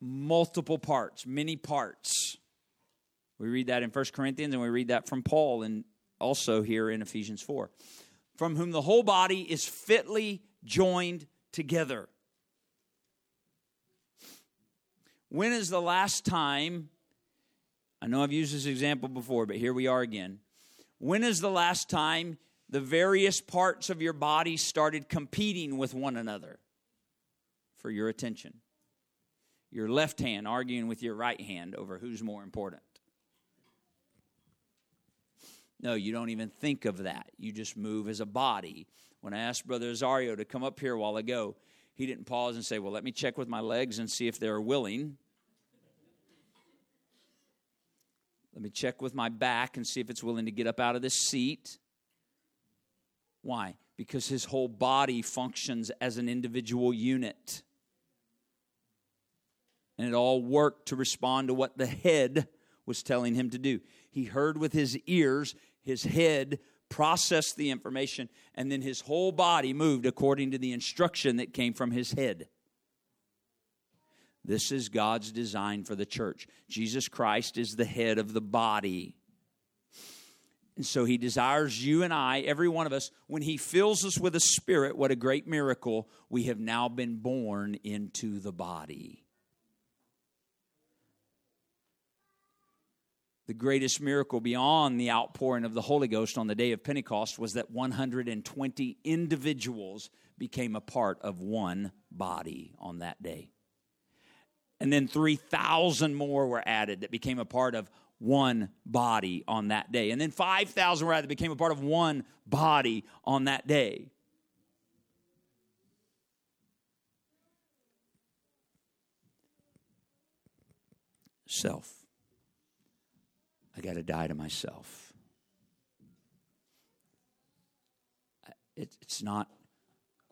multiple parts, many parts. We read that in 1 Corinthians and we read that from Paul and also here in Ephesians 4. From whom the whole body is fitly joined together. When is the last time? I know I've used this example before, but here we are again. When is the last time the various parts of your body started competing with one another for your attention? Your left hand arguing with your right hand over who's more important. No, you don't even think of that. You just move as a body. When I asked Brother Azario to come up here a while ago, he didn't pause and say, Well, let me check with my legs and see if they're willing. Let me check with my back and see if it's willing to get up out of this seat. Why? Because his whole body functions as an individual unit. And it all worked to respond to what the head was telling him to do. He heard with his ears, his head processed the information, and then his whole body moved according to the instruction that came from his head. This is God's design for the church. Jesus Christ is the head of the body. And so he desires you and I, every one of us, when he fills us with a spirit, what a great miracle, we have now been born into the body. The greatest miracle beyond the outpouring of the Holy Ghost on the day of Pentecost was that 120 individuals became a part of one body on that day. And then 3,000 more were added that became a part of one body on that day. And then 5,000 were added that became a part of one body on that day. Self. I got to die to myself. It's not,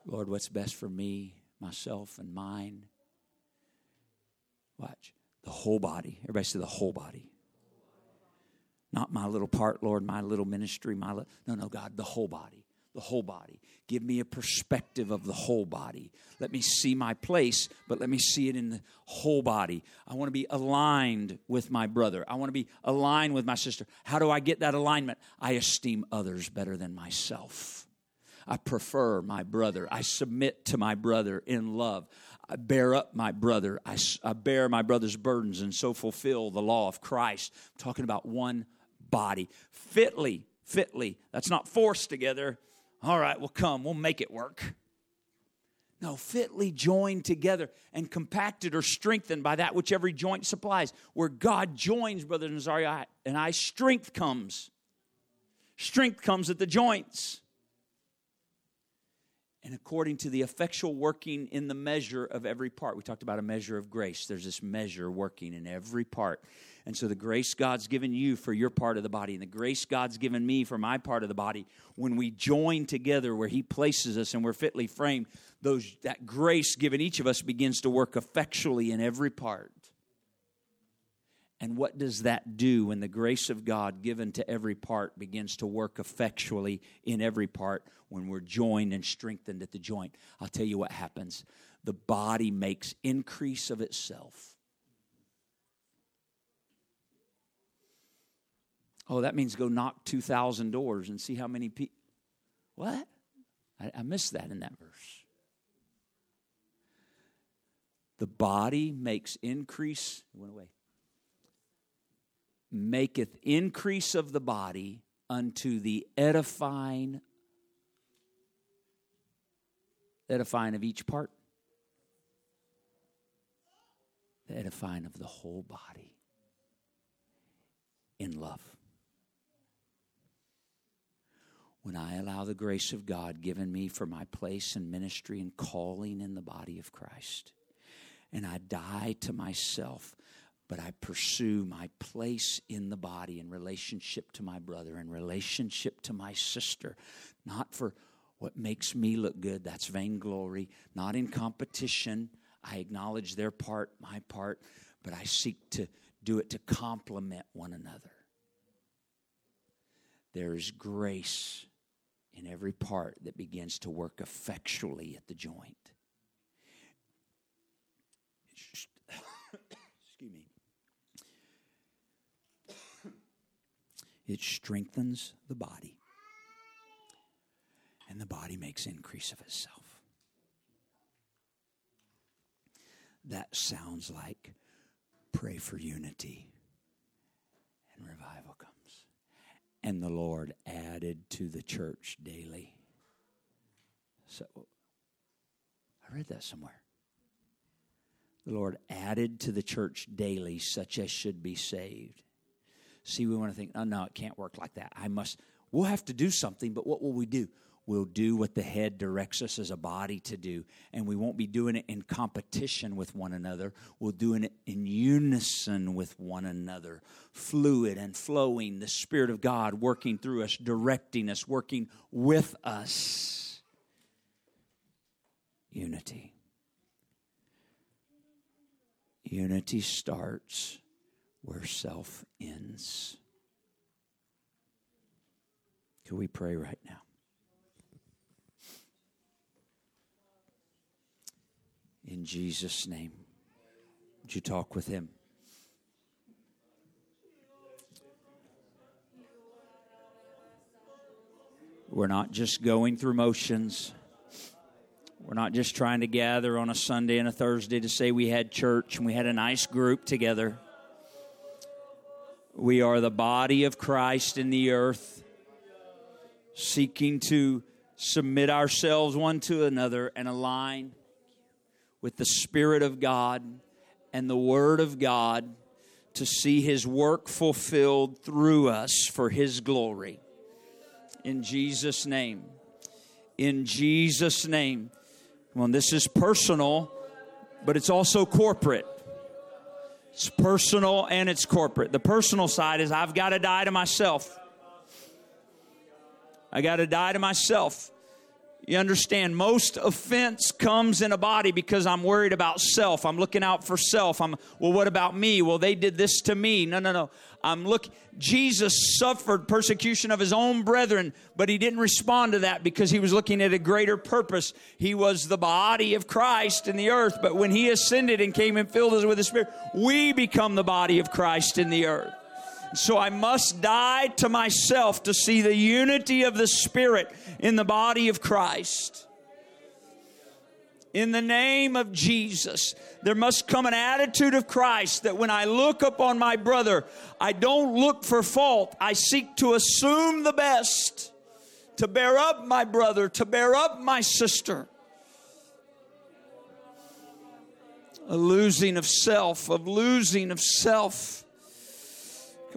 Lord, what's best for me, myself and mine. Watch. The whole body. Everybody say the whole body. Not my little part, Lord, my little ministry, my li- no, no, God, the whole body. The whole body. Give me a perspective of the whole body. Let me see my place, but let me see it in the whole body. I want to be aligned with my brother. I want to be aligned with my sister. How do I get that alignment? I esteem others better than myself. I prefer my brother. I submit to my brother in love. I bear up my brother. I, I bear my brother's burdens and so fulfill the law of Christ. I'm talking about one body. Fitly, fitly. That's not forced together. All right, well, come, we'll make it work. No, fitly joined together and compacted or strengthened by that which every joint supplies. Where God joins, Brother Nazaria and I, strength comes. Strength comes at the joints and according to the effectual working in the measure of every part. We talked about a measure of grace. There's this measure working in every part. And so the grace God's given you for your part of the body, and the grace God's given me for my part of the body, when we join together where He places us and we're fitly framed, those that grace given each of us begins to work effectually in every part. And what does that do when the grace of God given to every part begins to work effectually in every part when we're joined and strengthened at the joint? I'll tell you what happens. The body makes increase of itself. Oh, that means go knock 2,000 doors and see how many people. What? I, I missed that in that verse. The body makes increase. It went away maketh increase of the body unto the edifying edifying of each part the edifying of the whole body in love when I allow the grace of God given me for my place and ministry and calling in the body of Christ, and I die to myself, but I pursue my place in the body in relationship to my brother, in relationship to my sister, not for what makes me look good, that's vainglory, not in competition. I acknowledge their part, my part, but I seek to do it to complement one another. There is grace in every part that begins to work effectually at the joint. [COUGHS] Excuse me. It strengthens the body, and the body makes increase of itself. That sounds like pray for unity, and revival. And the Lord added to the church daily. So, I read that somewhere. The Lord added to the church daily such as should be saved. See, we want to think, oh, no, it can't work like that. I must, we'll have to do something, but what will we do? We'll do what the head directs us as a body to do. And we won't be doing it in competition with one another. We'll do it in unison with one another, fluid and flowing, the Spirit of God working through us, directing us, working with us. Unity. Unity starts where self ends. Could we pray right now? In Jesus' name, would you talk with him? We're not just going through motions. We're not just trying to gather on a Sunday and a Thursday to say we had church and we had a nice group together. We are the body of Christ in the earth, seeking to submit ourselves one to another and align with the Spirit of God and the Word of God to see His work fulfilled through us for His glory. In Jesus' name. In Jesus' name. Well, this is personal, but it's also corporate. It's personal and it's corporate. The personal side is I've got to die to myself. I got to die to myself. You understand, most offense comes in a body because I'm worried about self. I'm looking out for self. I'm, well, what about me? Well, they did this to me. No, no, no. I'm look. Jesus suffered persecution of his own brethren, but he didn't respond to that because he was looking at a greater purpose. He was the body of Christ in the earth, but when he ascended and came and filled us with the Spirit, we become the body of Christ in the earth. So I must die to myself to see the unity of the Spirit in the body of Christ. In the name of Jesus, there must come an attitude of Christ that when I look upon my brother, I don't look for fault. I seek to assume the best, to bear up my brother, to bear up my sister. A losing of self, of losing of self.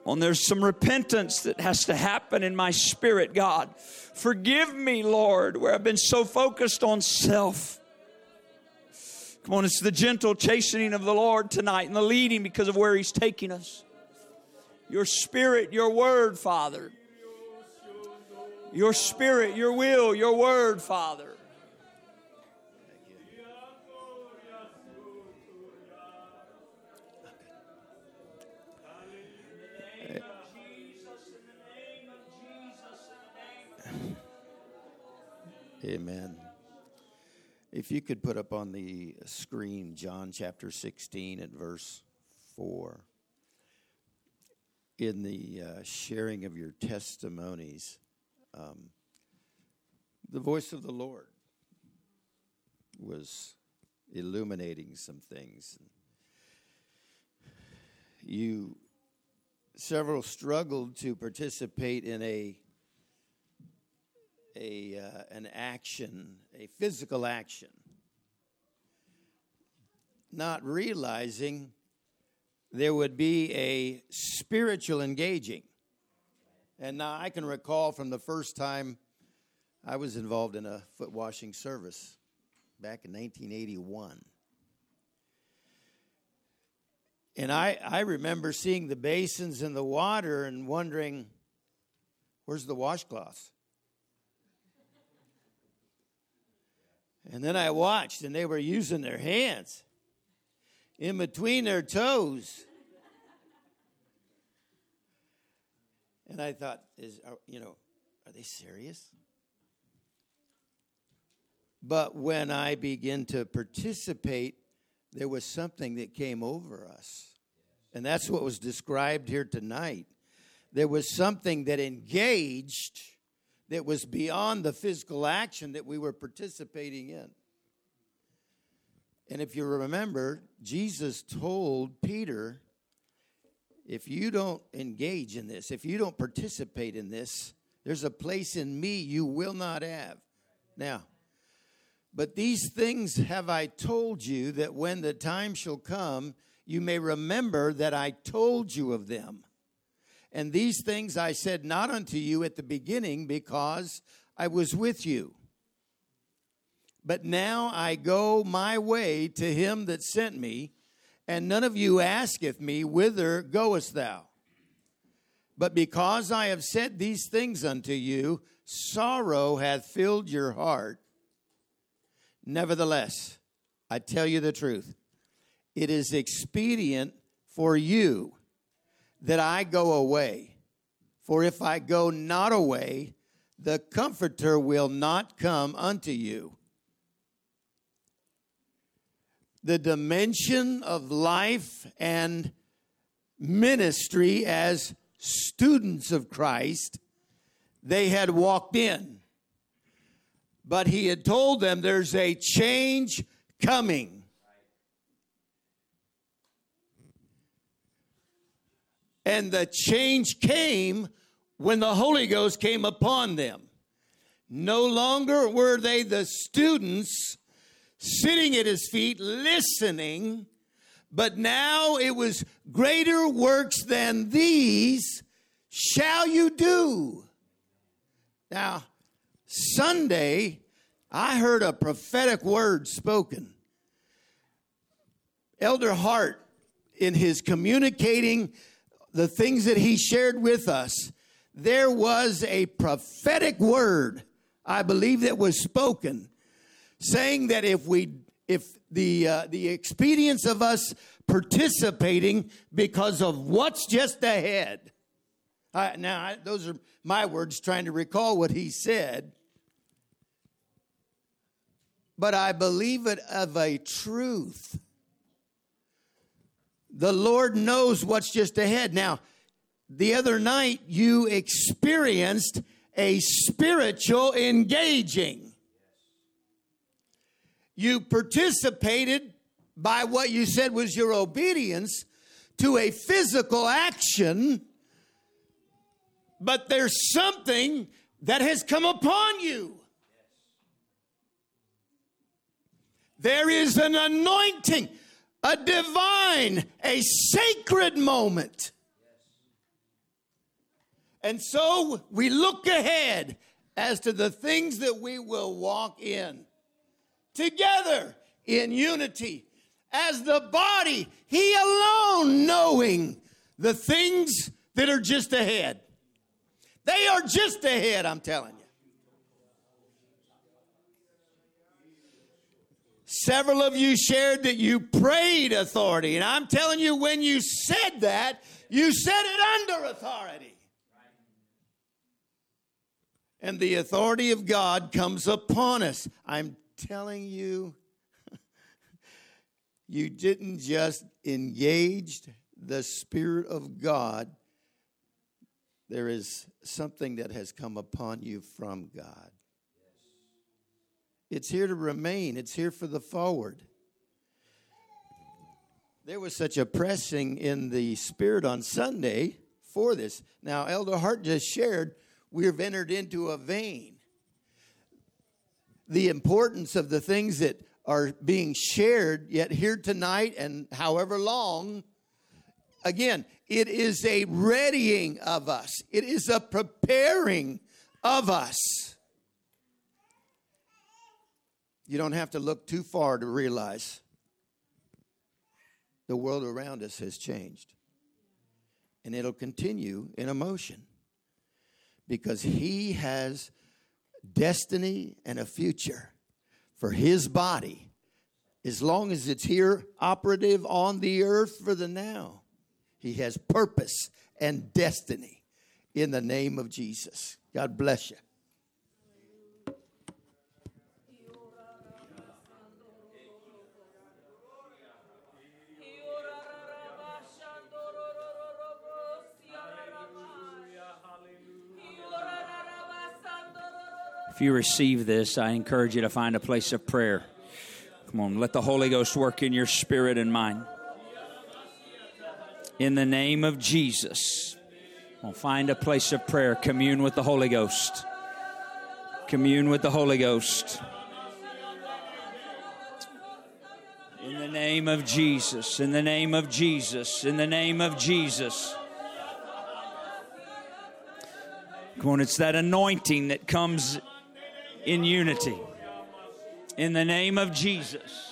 On, there's some repentance that has to happen in my spirit, God. Forgive me, Lord, where I've been so focused on self. Come on, it's the gentle chastening of the Lord tonight and the leading because of where He's taking us. Your spirit, your word, Father. Your spirit, your will, your word, Father. Amen. If you could put up on the screen John chapter 16 at verse 4. In the uh, sharing of your testimonies, um, the voice of the Lord was illuminating some things. You several struggled to participate in a a, uh, an action, a physical action, not realizing there would be a spiritual engaging. And now I can recall from the first time I was involved in a foot washing service back in 1981. And I, I remember seeing the basins in the water and wondering, where's the washcloths? And then I watched, and they were using their hands in between their toes. And I thought, is you know, are they serious? But when I began to participate, there was something that came over us. And that's what was described here tonight. There was something that engaged that was beyond the physical action that we were participating in. And if you remember, Jesus told Peter, if you don't engage in this, if you don't participate in this, there's a place in me you will not have. Now, but these things have I told you that when the time shall come, you may remember that I told you of them. And these things I said not unto you at the beginning because I was with you. But now I go my way to him that sent me, and none of you asketh me, Whither goest thou? But because I have said these things unto you, sorrow hath filled your heart. Nevertheless, I tell you the truth, it is expedient for you that I go away. For if I go not away, the Comforter will not come unto you. The dimension of life and ministry as students of Christ, they had walked in. But he had told them there's a change coming. And the change came when the Holy Ghost came upon them. No longer were they the students sitting at his feet listening, but now it was greater works than these shall you do. Now, Sunday, I heard a prophetic word spoken. Elder Hart, in his communicating the things that he shared with us, there was a prophetic word I believe that was spoken, saying that if we if the uh, the expedience of us participating because of what's just ahead. I, now, I, those are my words trying to recall what he said. But I believe it of a truth. The Lord knows what's just ahead. Now, the other night you experienced a spiritual engaging. You participated by what you said was your obedience to a physical action, but there's something that has come upon you. There is an anointing, a divine, a sacred moment. And so we look ahead as to the things that we will walk in together in unity as the body, He alone knowing the things that are just ahead. They are just ahead, I'm telling you. Several of you shared that you prayed authority, and I'm telling you, when you said that, you said it under authority. And the authority of God comes upon us. I'm telling you, [LAUGHS] you didn't just engage the Spirit of God, there is something that has come upon you from God. It's here to remain, it's here for the forward. There was such a pressing in the Spirit on Sunday for this. Now, Elder Hart just shared, we've entered into a vein. The importance of the things that are being shared yet here tonight and however long. Again, it is a readying of us, it is a preparing of us. You don't have to look too far to realize the world around us has changed. And it'll continue in emotion because He has destiny and a future for his body as long as it's here operative on the earth for the now. He has purpose and destiny in the name of Jesus. God bless you. If you receive this, I encourage you to find a place of prayer. Come on, let the Holy Ghost work in your spirit and mind. In the name of Jesus, well, find a place of prayer. Commune with the Holy Ghost. Commune with the Holy Ghost. In the name of Jesus, in the name of Jesus, in the name of Jesus. Come on, it's that anointing that comes in unity. In the name of Jesus.